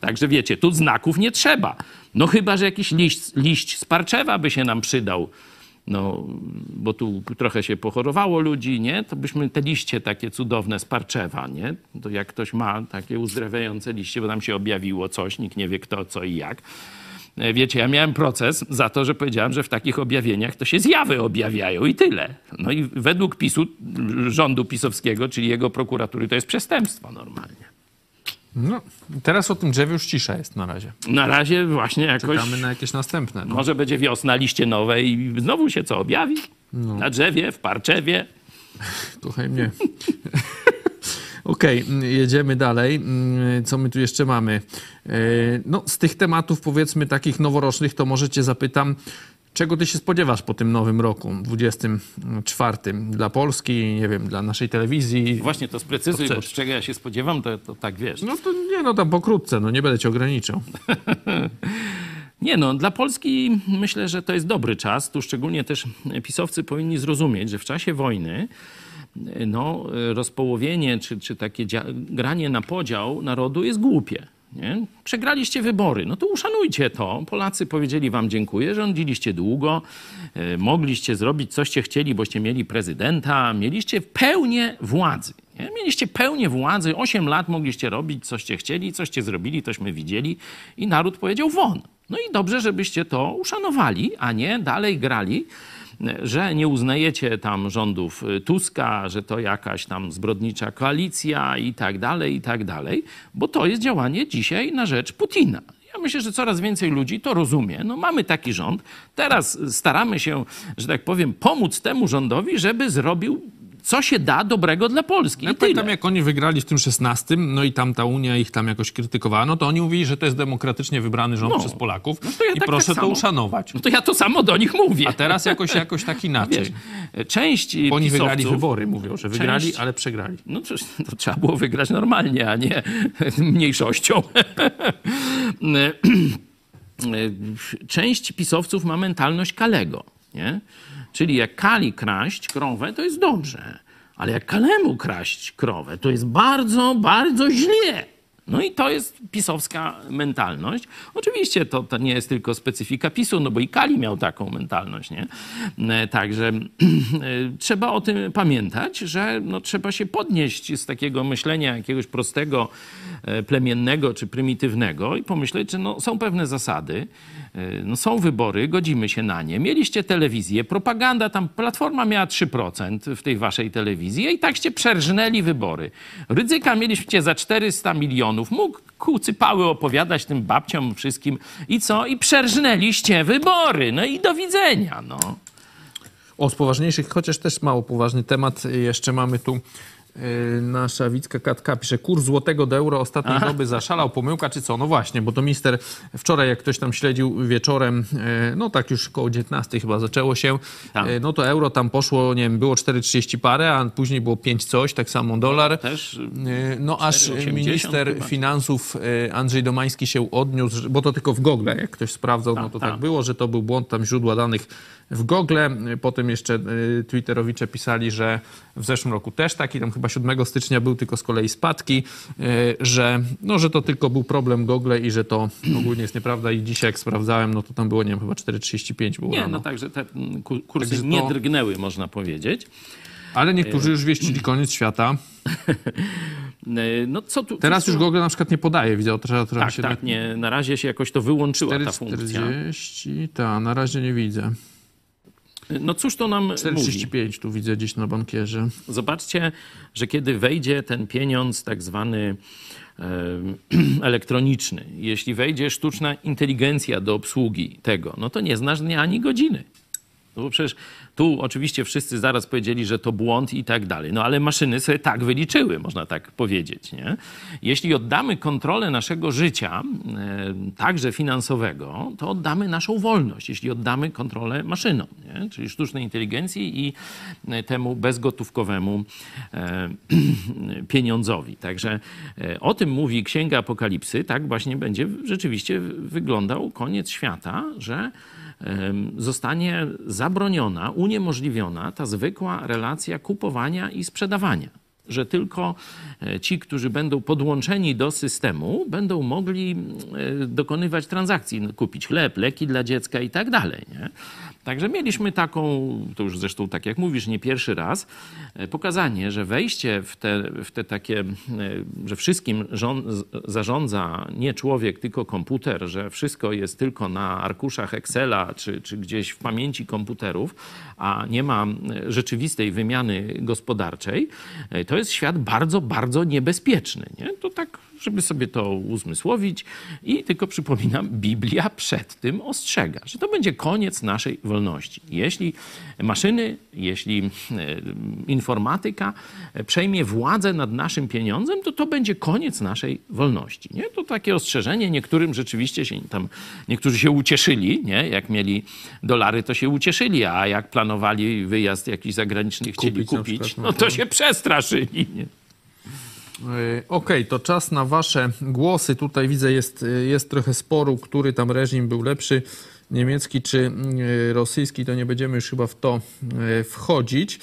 Także wiecie, tu znaków nie trzeba. No chyba, że jakiś liść, liść z parczewa by się nam przydał. No, bo tu trochę się pochorowało ludzi, nie? To byśmy te liście takie cudowne z parczewa, nie? To jak ktoś ma takie uzdrawiające liście, bo tam się objawiło coś, nikt nie wie kto, co i jak. E, Wiecie, ja miałem proces za to, że powiedziałem, że w takich objawieniach to się zjawy objawiają i tyle. No i według PiSu, rządu pisowskiego, czyli jego prokuratury, to jest przestępstwo normalnie. No, teraz o tym drzewie już cisza jest na razie. Na razie właśnie jakoś... Czekamy na jakieś następne. No. Może będzie wiosna, liście nowe i znowu się co objawi? Na drzewie, w parczewie. Słuchaj mnie. Okej, mm, jedziemy dalej. Mm, Co my tu jeszcze mamy? E, No, z tych tematów, powiedzmy, takich noworocznych, to może cię zapytam, czego ty się spodziewasz po tym nowym roku, 24, dla Polski, nie wiem, dla naszej telewizji? Właśnie to sprecyzuj, bo czego ja się spodziewam, to, to tak wiesz. No to nie, no tam pokrótce, no nie będę cię ograniczał. Nie no, dla Polski myślę, że to jest dobry czas. Tu szczególnie też pisowcy powinni zrozumieć, że w czasie wojny no, rozpołowienie czy, czy takie granie na podział narodu jest głupie. Nie? Przegraliście wybory, no to uszanujcie to. Polacy powiedzieli wam dziękuję, rządziliście długo, e, mogliście zrobić coście chcieli, boście mieli prezydenta, mieliście pełnię władzy. Nie? Mieliście pełnię władzy, 8 lat mogliście robić, coście chcieli, coście zrobili, tośmy widzieli i naród powiedział won. No i dobrze, żebyście to uszanowali, a nie dalej grali że nie uznajecie tam rządów y, Tuska, że to jakaś tam zbrodnicza koalicja i tak dalej, i tak dalej, bo to jest działanie dzisiaj na rzecz Putina. Ja myślę, że coraz więcej ludzi to rozumie. No mamy taki rząd, teraz staramy się, że tak powiem, pomóc temu rządowi, żeby zrobił co się da dobrego dla Polski. Ja I tyle. pamiętam, jak oni wygrali w tym 16, no i tam ta Unia ich tam jakoś krytykowała, no to oni mówili, że to jest demokratycznie wybrany rząd No. przez Polaków No ja i tak- proszę tak to samo. uszanować. No to ja to samo do nich mówię. A teraz jakoś, jakoś tak inaczej. Wiesz, część Bo oni pisowców, wygrali wybory, mówią, że wygrali, część- ale przegrali. No to, to trzeba było wygrać normalnie, a nie mniejszością. Część pisowców ma mentalność Kalego, nie? Czyli jak Kali kraść krowę, to jest dobrze. Ale jak Kalemu kraść krowę, to jest bardzo, bardzo źle. No i to jest pisowska mentalność. Oczywiście to, to nie jest tylko specyfika PiSu, no bo i Kali miał taką mentalność, nie? E, Także e, trzeba o tym pamiętać, że no, trzeba się podnieść z takiego myślenia jakiegoś prostego, e, plemiennego czy prymitywnego i pomyśleć, że no, są pewne zasady, no, są wybory, godzimy się na nie. Mieliście telewizję, propaganda, tam Platforma miała 3% w tej waszej telewizji i takście przerżnęli wybory. Rydzyka mieliście za 400 milionów, mógł kucypały opowiadać tym babciom wszystkim i co? I przerżnęliście wybory. No i do widzenia, no. O, z poważniejszych, chociaż też mało poważny temat, jeszcze mamy tu nasza Wicka Katka pisze, kurs złotego do euro ostatniej doby zaszalał, pomyłka czy co? No właśnie, bo to minister wczoraj, jak ktoś tam śledził wieczorem, yy, no tak już koło 19 chyba zaczęło się, Tak. yy, no to euro tam poszło, nie wiem, było 4,30 parę, a później było 5 coś, tak samo dolar. Też Yy, No aż 4,80 minister chyba. finansów Andrzej Domański się odniósł, bo to tylko w Google, jak ktoś sprawdzał, no Tak, to tak. tak było, że to był błąd tam źródła danych w Google. Potem jeszcze Twitterowicze pisali, że w zeszłym roku też taki, tam chyba 7 stycznia był tylko z kolei spadki, yy, że, no, że to tylko był problem Google i że to ogólnie jest nieprawda i dzisiaj jak sprawdzałem, no to tam było, nie wiem, chyba 4,35 było Nie, rano. no także te mm, ku- kursy Także nie to- drgnęły, można powiedzieć. Ale niektórzy już wieścili koniec świata. E, No co tu... Teraz co, już Google na przykład nie podaje, widzę, trzeba Tak, się tak, nie, na razie się jakoś to wyłączyła ta funkcja. 4,40, ta, na razie nie widzę. No cóż to nam mówi? 4,35 tu widzę gdzieś na bankierze. Zobaczcie, że kiedy wejdzie ten pieniądz tak zwany elektroniczny, jeśli wejdzie sztuczna inteligencja do obsługi tego, no to nie znasz dnia ani godziny. No bo przecież tu oczywiście wszyscy zaraz powiedzieli, że to błąd i tak dalej. No ale maszyny sobie tak wyliczyły, można tak powiedzieć. Nie? Jeśli oddamy kontrolę naszego życia, e, także finansowego, to oddamy naszą wolność. Jeśli oddamy kontrolę maszynom, nie? czyli sztucznej inteligencji i e, temu bezgotówkowemu e, pieniądzowi. Także o tym mówi Księga Apokalipsy. Tak właśnie będzie rzeczywiście wyglądał koniec świata, że zostanie zabroniona, uniemożliwiona ta zwykła relacja kupowania i sprzedawania. Że tylko e, ci, którzy będą podłączeni do systemu, będą mogli e, dokonywać transakcji, no, kupić chleb, leki dla dziecka i tak dalej. Nie? Także mieliśmy taką, to już zresztą tak jak mówisz, nie pierwszy raz, e, pokazanie, że wejście w te, w te takie, e, że wszystkim rząd, zarządza nie człowiek, tylko komputer, że wszystko jest tylko na arkuszach Excela czy, czy gdzieś w pamięci komputerów, a nie ma e, rzeczywistej wymiany gospodarczej, to jest świat bardzo, bardzo niebezpieczny. Nie? To tak, żeby sobie to uzmysłowić i tylko przypominam, Biblia przed tym ostrzega, że to będzie koniec naszej wolności. Jeśli maszyny, jeśli e, informatyka e, przejmie władzę nad naszym pieniądzem, to to będzie koniec naszej wolności. Nie? To takie ostrzeżenie niektórym rzeczywiście się tam, niektórzy się ucieszyli, nie? jak mieli dolary, to się ucieszyli, a jak planowali wyjazd jakiś zagraniczny, chcieli Kupić kupić, przykład, no no to- to się przestraszyli. Nie? Yy, Okej, to czas na wasze głosy. Tutaj widzę, jest, jest trochę sporu, który tam reżim był lepszy, niemiecki czy yy, rosyjski, to nie będziemy już chyba w to yy, wchodzić.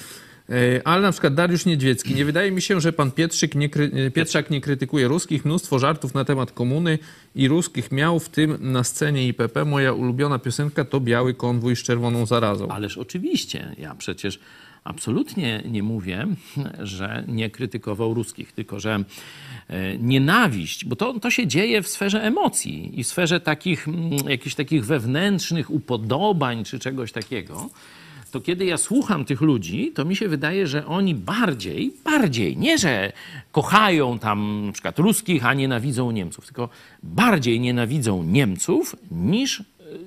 Ale na przykład Dariusz Niedźwiecki. Nie wydaje mi się, że pan Pietrzyk nie, Pietrzak nie krytykuje ruskich. Mnóstwo żartów na temat komuny i ruskich miał, w tym na scenie IPP. Moja ulubiona piosenka to Biały konwój z czerwoną zarazą. Ależ oczywiście, ja przecież absolutnie nie mówię, że nie krytykował ruskich, tylko że e, nienawiść, bo to, to się dzieje w sferze emocji i w sferze takich, jakichś takich wewnętrznych upodobań czy czegoś takiego, to kiedy ja słucham tych ludzi, to mi się wydaje, że oni bardziej, bardziej, nie że kochają tam na przykład ruskich, a nienawidzą Niemców, tylko bardziej nienawidzą Niemców niż e,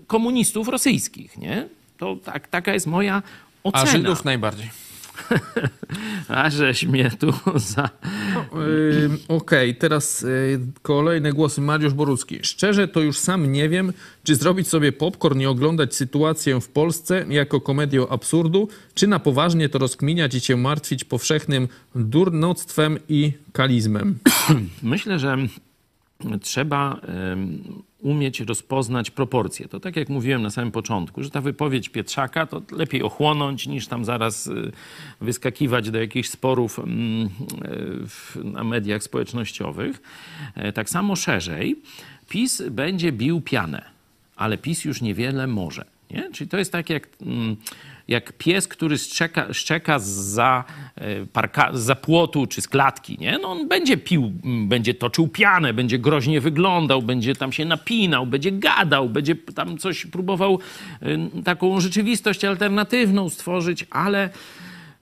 komunistów rosyjskich, nie? To tak, taka jest moja A ocena. Żydów najbardziej. A żeś mnie tu za... Ym, Okej, teraz y, kolejne głosy. Mariusz Borucki. Szczerze to już sam nie wiem, czy zrobić sobie popcorn i oglądać sytuację w Polsce jako komedię absurdu, czy na poważnie to rozkminiać i się martwić powszechnym durnoctwem i kalizmem. Myślę, że trzeba em, umieć rozpoznać proporcje. To tak jak mówiłem na samym początku, że ta wypowiedź Pietrzaka to lepiej ochłonąć niż tam zaraz y, wyskakiwać do jakichś sporów mm, y, na mediach społecznościowych. E, Tak samo szerzej PiS będzie bił pianę, ale PiS już niewiele może. Nie? Czyli to jest tak jak, mm, jak pies, który szczeka, szczeka za, e, parka, za płotu czy z klatki. Nie? No on będzie pił, będzie toczył pianę, będzie groźnie wyglądał, będzie tam się napinał, będzie gadał, będzie tam coś próbował taką rzeczywistość alternatywną stworzyć, ale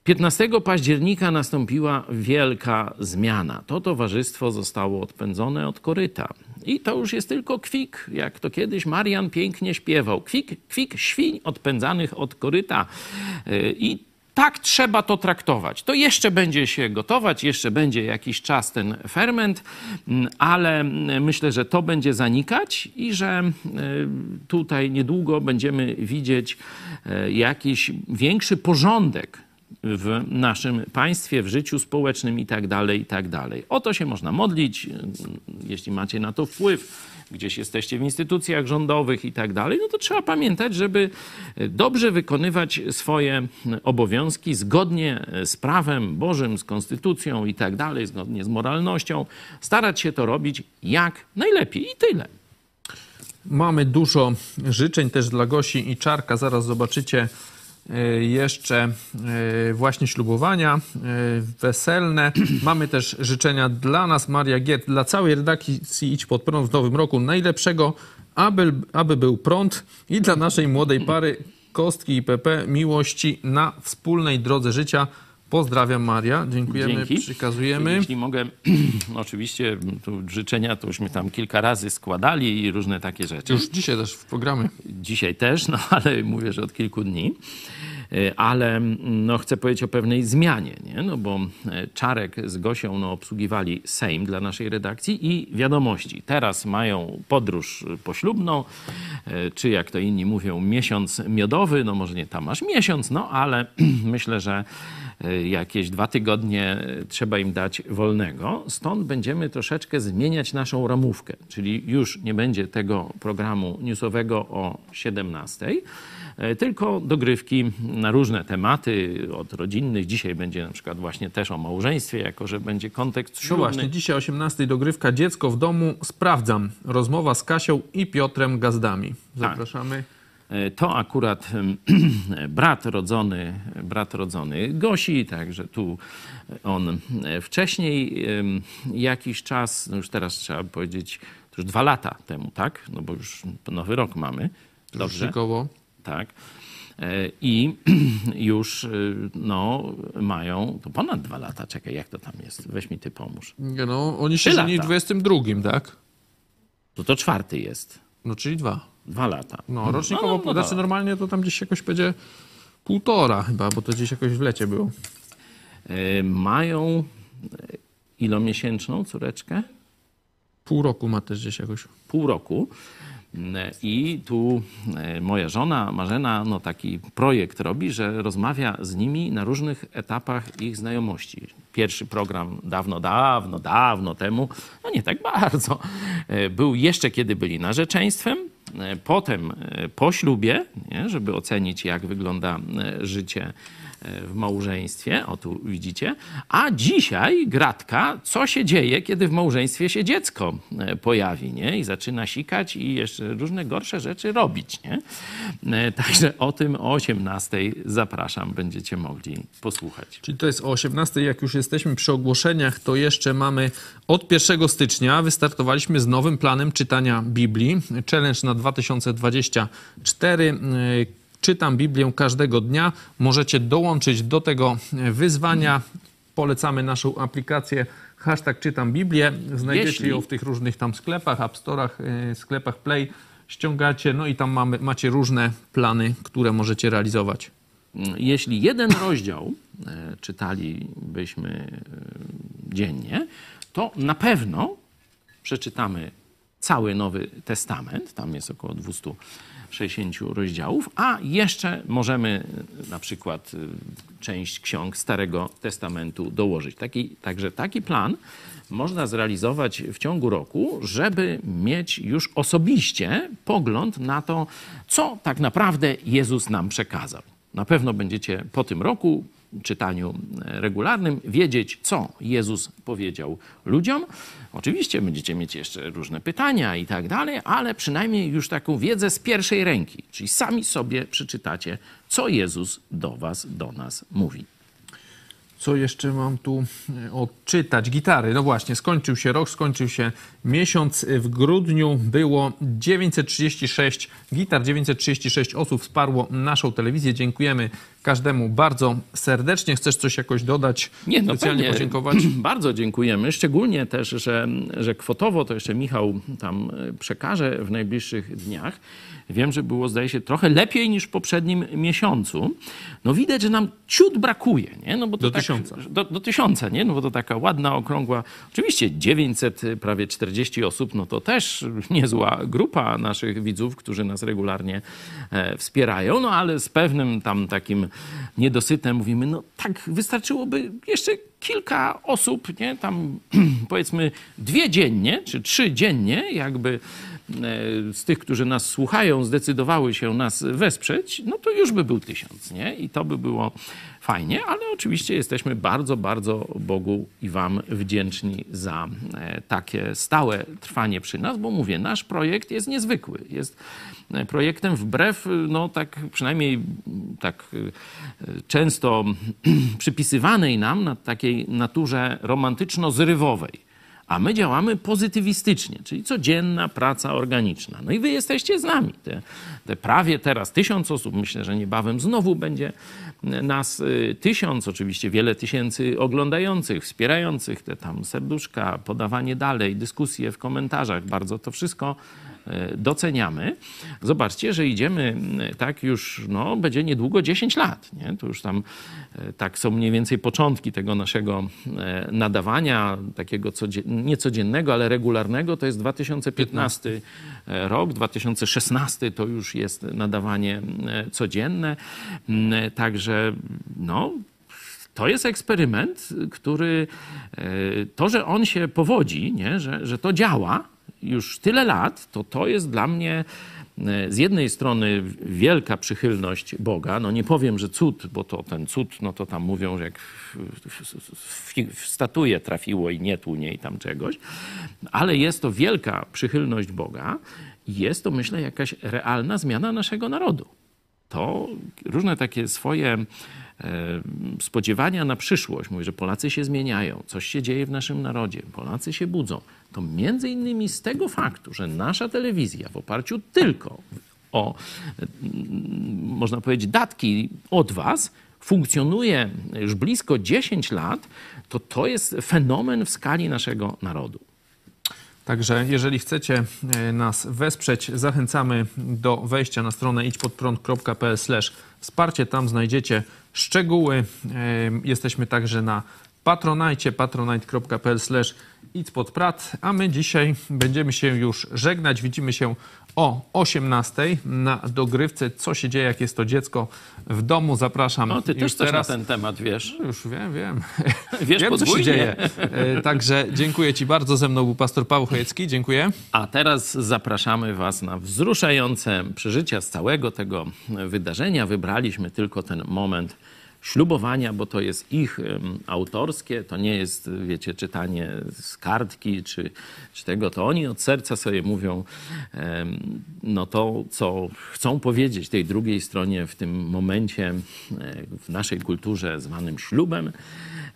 15 października nastąpiła wielka zmiana. To towarzystwo zostało odpędzone od koryta. I to już jest tylko kwik, jak to kiedyś Marian pięknie śpiewał. Kwik, kwik świń odpędzanych od koryta. Yy, I tak trzeba to traktować. To jeszcze będzie się gotować, jeszcze będzie jakiś czas ten ferment, mm, ale mm, myślę, że to będzie zanikać i że y, tutaj niedługo będziemy widzieć y, jakiś większy porządek w naszym państwie, w życiu społecznym i tak dalej, i tak. O to się można modlić, jeśli macie na to wpływ, gdzieś jesteście w instytucjach rządowych i tak no to trzeba pamiętać, żeby dobrze wykonywać swoje obowiązki zgodnie z prawem Bożym, z konstytucją i dalej, zgodnie z moralnością, starać się to robić jak najlepiej i tyle. Mamy dużo życzeń też dla Gosi i Czarka. Zaraz zobaczycie jeszcze e, właśnie ślubowania e, weselne. Mamy też życzenia dla nas, Maria Giet, dla całej redakcji Idź Pod Prąd w nowym roku. Najlepszego, aby, aby był prąd i dla naszej młodej pary Kostki i PP miłości na wspólnej drodze życia. Pozdrawiam Maria, dziękujemy, Dzięki. przekazujemy. Jeśli mogę, oczywiście życzenia to już my tam kilka razy składali i różne takie rzeczy. Już dzisiaj też w programie. Dzisiaj też, no ale mówię, że od kilku dni. Y, Ale mm, no, chcę powiedzieć o pewnej zmianie, nie? No, bo e, Czarek z Gosią no, obsługiwali Sejm dla naszej redakcji i wiadomości. Teraz mają podróż poślubną, e, czy jak to inni mówią, miesiąc miodowy. No może nie tam aż miesiąc, no ale myślę, że e, jakieś dwa tygodnie e, trzeba im dać wolnego. Stąd będziemy troszeczkę zmieniać naszą ramówkę, czyli już nie będzie tego programu newsowego o 17, e, tylko dogrywki na różne tematy, od rodzinnych. Dzisiaj będzie na przykład właśnie też o małżeństwie, jako że będzie kontekst No ślubny. właśnie, dzisiaj o 18 dogrywka Dziecko w domu. Sprawdzam. Rozmowa z Kasią i Piotrem Gazdami. Zapraszamy. E, To akurat brat rodzony, brat rodzony Gosi, także tu on e, wcześniej jakiś czas, no już teraz trzeba powiedzieć, już dwa lata temu, tak? No bo już nowy rok mamy. Dobrze. Szykowo. Tak. E, I już no, mają to ponad dwa lata. Czekaj, jak to tam jest? Weź mi ty pomóż. Nie No, oni się Trzy w lata. 22, tak? To to czwarty jest. No, czyli dwa. Dwa lata. No, rocznikowo, no, no znaczy dobra. normalnie to tam gdzieś jakoś będzie półtora chyba, bo to gdzieś jakoś w lecie było. E, Mają e, ilomiesięczną córeczkę? Pół roku ma też gdzieś jakoś. pół roku. Mm, I tu e, moja żona Marzena no, taki projekt robi, że rozmawia z nimi na różnych etapach ich znajomości. Pierwszy program dawno, dawno, dawno temu, no nie tak bardzo, e, był jeszcze kiedy byli narzeczeństwem, e, potem e, po ślubie, nie, żeby ocenić jak wygląda e, życie e, w małżeństwie, o tu widzicie, a dzisiaj gratka, co się dzieje, kiedy w małżeństwie się dziecko e, pojawi, nie? I zaczyna sikać i jeszcze różne gorsze rzeczy robić, nie? E, Także o tym o 18 zapraszam, będziecie mogli posłuchać. Czyli to jest o 18, jak już jesteśmy przy ogłoszeniach, to jeszcze mamy od 1 stycznia wystartowaliśmy z nowym planem czytania Biblii. Challenge na 2024. Czytam Biblię każdego dnia. Możecie dołączyć do tego wyzwania. Polecamy naszą aplikację hashtag czytam Biblię. Znajdziecie Jeśli- ją w tych różnych tam sklepach, App Store'ach, yy, sklepach Play. Ściągacie, no i tam mamy, macie różne plany, które możecie realizować. jeśli jeden rozdział e, czytalibyśmy e, dziennie, to na pewno przeczytamy cały Nowy Testament, tam jest około 260 rozdziałów, a jeszcze możemy na przykład e, część ksiąg Starego Testamentu dołożyć. Taki, także taki plan można zrealizować w ciągu roku, żeby mieć już osobiście pogląd na to, co tak naprawdę Jezus nam przekazał. Na pewno będziecie po tym roku czytaniu e, regularnym wiedzieć, co Jezus powiedział ludziom. Oczywiście będziecie mieć jeszcze różne pytania i tak dalej, ale przynajmniej już taką wiedzę z pierwszej ręki, czyli sami sobie przeczytacie, co Jezus do Was, do nas mówi. Co jeszcze mam tu e, odczytać? Gitary. No właśnie, skończył się rok, skończył się miesiąc. W grudniu było 936 gitar, 936 osób wsparło naszą telewizję. Dziękujemy każdemu bardzo serdecznie. Chcesz coś jakoś dodać? Nie, no specjalnie pewnie. podziękować? Bardzo dziękujemy. Szczególnie też, że, że kwotowo to jeszcze Michał tam e, przekaże w najbliższych dniach. Wiem, że było, zdaje się, trochę lepiej niż w poprzednim miesiącu. No widać, że nam ciut brakuje, nie? No bo to Do tak, tysiąca. Do, do tysiąca, nie? No bo to taka ładna, okrągła... Oczywiście 900, prawie 40 osób, no to też niezła grupa naszych widzów, którzy nas regularnie e, wspierają, no ale z pewnym tam takim niedosytem mówimy, no tak, wystarczyłoby jeszcze kilka osób, nie? Tam powiedzmy dwie dziennie, czy trzy dziennie, jakby e, z tych, którzy nas słuchają, zdecydowały się nas wesprzeć, no to już by był tysiąc, nie? I to by było fajnie, ale oczywiście jesteśmy bardzo, bardzo Bogu i Wam wdzięczni za e, takie stałe trwanie przy nas, bo mówię, nasz projekt jest niezwykły. Jest projektem wbrew, no tak przynajmniej tak e, często przypisywanej nam na takiej naturze romantyczno-zrywowej. A my działamy pozytywistycznie, czyli codzienna praca organiczna. No i wy jesteście z nami. Te, te prawie teraz tysiąc osób, myślę, że niebawem znowu będzie nas y, tysiąc, oczywiście wiele tysięcy oglądających, wspierających te tam serduszka, podawanie dalej, dyskusje w komentarzach. Bardzo to wszystko y, doceniamy. Zobaczcie, że idziemy y, tak już, no będzie niedługo 10 lat. Nie? To już tam y, tak są mniej więcej początki tego naszego y, nadawania, takiego codzien- ale regularnego. To jest 2015 rok, 2016 to już jest nadawanie codzienne. Także no, to jest eksperyment, który e, to, że on się powodzi, nie? Że, że to działa już tyle lat, to to jest dla mnie e, z jednej strony wielka przychylność Boga. No nie powiem, że cud, bo to ten cud, no to tam mówią, że jak w, statuję trafiło i nie tłunie i tam czegoś, ale jest to wielka przychylność Boga i jest to, myślę, jakaś realna zmiana naszego narodu to różne takie swoje spodziewania na przyszłość, mówi, że Polacy się zmieniają, coś się dzieje w naszym narodzie, Polacy się budzą, to między innymi z tego faktu, że nasza telewizja w oparciu tylko o, mm, można powiedzieć, datki od was, funkcjonuje już blisko 10 lat, to to jest fenomen w skali naszego narodu. Także jeżeli chcecie e, nas wesprzeć, zachęcamy do wejścia na stronę idźpodprąd.pl wsparcie. Tam znajdziecie szczegóły. E, Jesteśmy także na patronajcie, patronite.pl idźpodprat. A my dzisiaj będziemy się już żegnać. Widzimy się o 18 na dogrywce. Co się dzieje, jak jest to dziecko w domu? Zapraszam No, ty już też coś teraz. na ten temat wiesz. Już wiem, wiem. Wiesz wiem, co się dzieje. E, Także dziękuję Ci bardzo. Ze mną był pastor Paweł Chojecki. Dziękuję. A teraz zapraszamy Was na wzruszające przeżycia z całego tego wydarzenia. Wybraliśmy tylko ten moment ślubowania, bo to jest ich autorskie, to nie jest, wiecie, czytanie z kartki czy, czy tego, to oni od serca sobie mówią no to, co chcą powiedzieć tej drugiej stronie w tym momencie w naszej kulturze zwanym ślubem.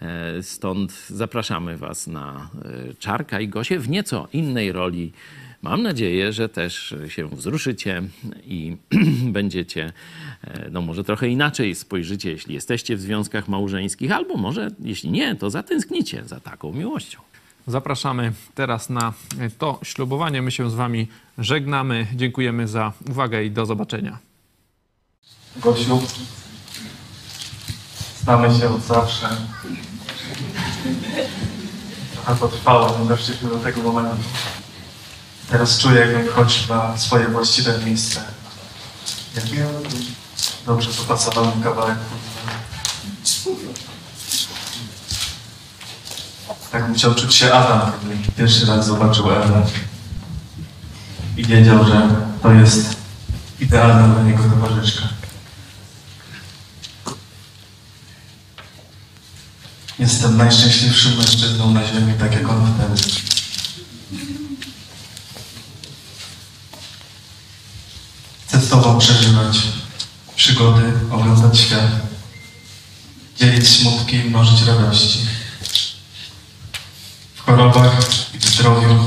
E, Stąd zapraszamy Was na e, Czarka i Gosię w nieco innej roli. Mam nadzieję, że też się wzruszycie i będziecie, e, no może trochę inaczej spojrzycie, jeśli jesteście w związkach małżeńskich, albo może, jeśli nie, to zatęsknicie za taką miłością. Zapraszamy teraz na to ślubowanie. My się z Wami żegnamy. Dziękujemy za uwagę i do zobaczenia. Gosiu, Znamy się od zawsze. Trochę to trwało, doszliśmy do tego momentu. Teraz czuję, jakbym wchodził na swoje właściwe miejsce. Jak dobrze dopasowany kawałek. Tak musiał czuć się Adam, kiedy pierwszy raz zobaczył Ewę. I wiedział, że to jest idealna dla niego towarzyszka. Jestem najszczęśliwszym mężczyzną na ziemi, tak jak on wtedy. Tobą przeżywać przygody, oglądać świat, dzielić smutki mnożyć radości. W chorobach i w zdrowiu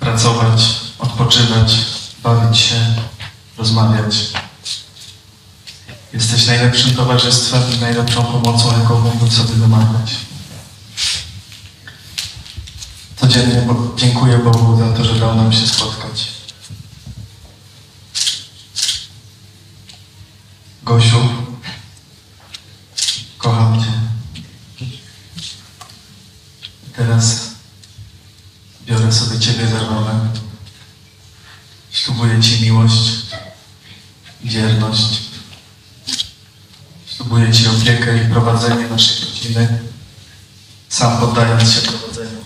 pracować, odpoczywać, bawić się, rozmawiać. Jesteś najlepszym towarzystwem i najlepszą pomocą, jaką mógłbym sobie wymagać. Codziennie dziękuję Bogu za to, że dał nam się spotkać. Gosiu, kocham Cię. Teraz biorę sobie Ciebie za rolę. Ślubuję Ci miłość, wierność. Ślubuję Ci opiekę i prowadzenie naszej rodziny, sam poddając się prowadzeniu.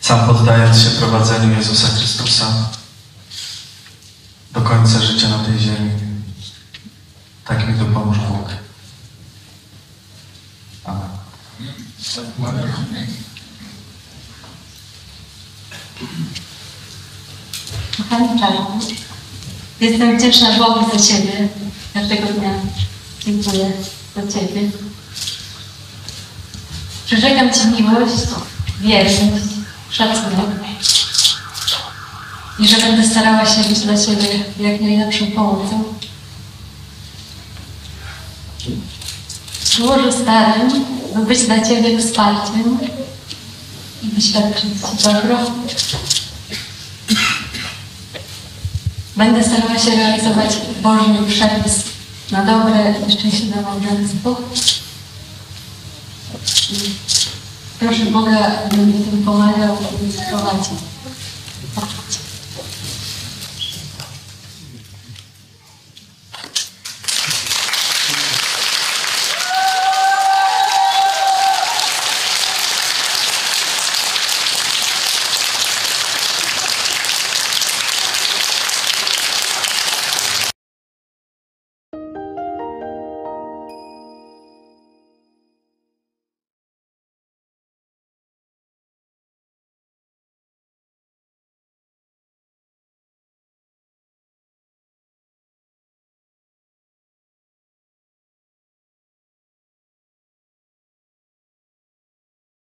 Sam poddając się prowadzeniu Jezusa Chrystusa do końca życia na tej ziemi. Tak mi dopomóż Bóg. Amen. Kochany Czarku, jestem wdzięczna Bogu za Ciebie. Każdego dnia dziękuję za Ciebie. Przyrzekam Ci miłość, wierność, szacunek i że będę starała się być dla Ciebie jak najlepszą pomocą. Złożę starym, by być dla Ciebie wsparciem i wyświadczyć Ci dobro. Będę starała się realizować Boży przepis na dobre i szczęśliwe małżeństwo. Proszę Boga, by mi w tym pomagał i prowadził.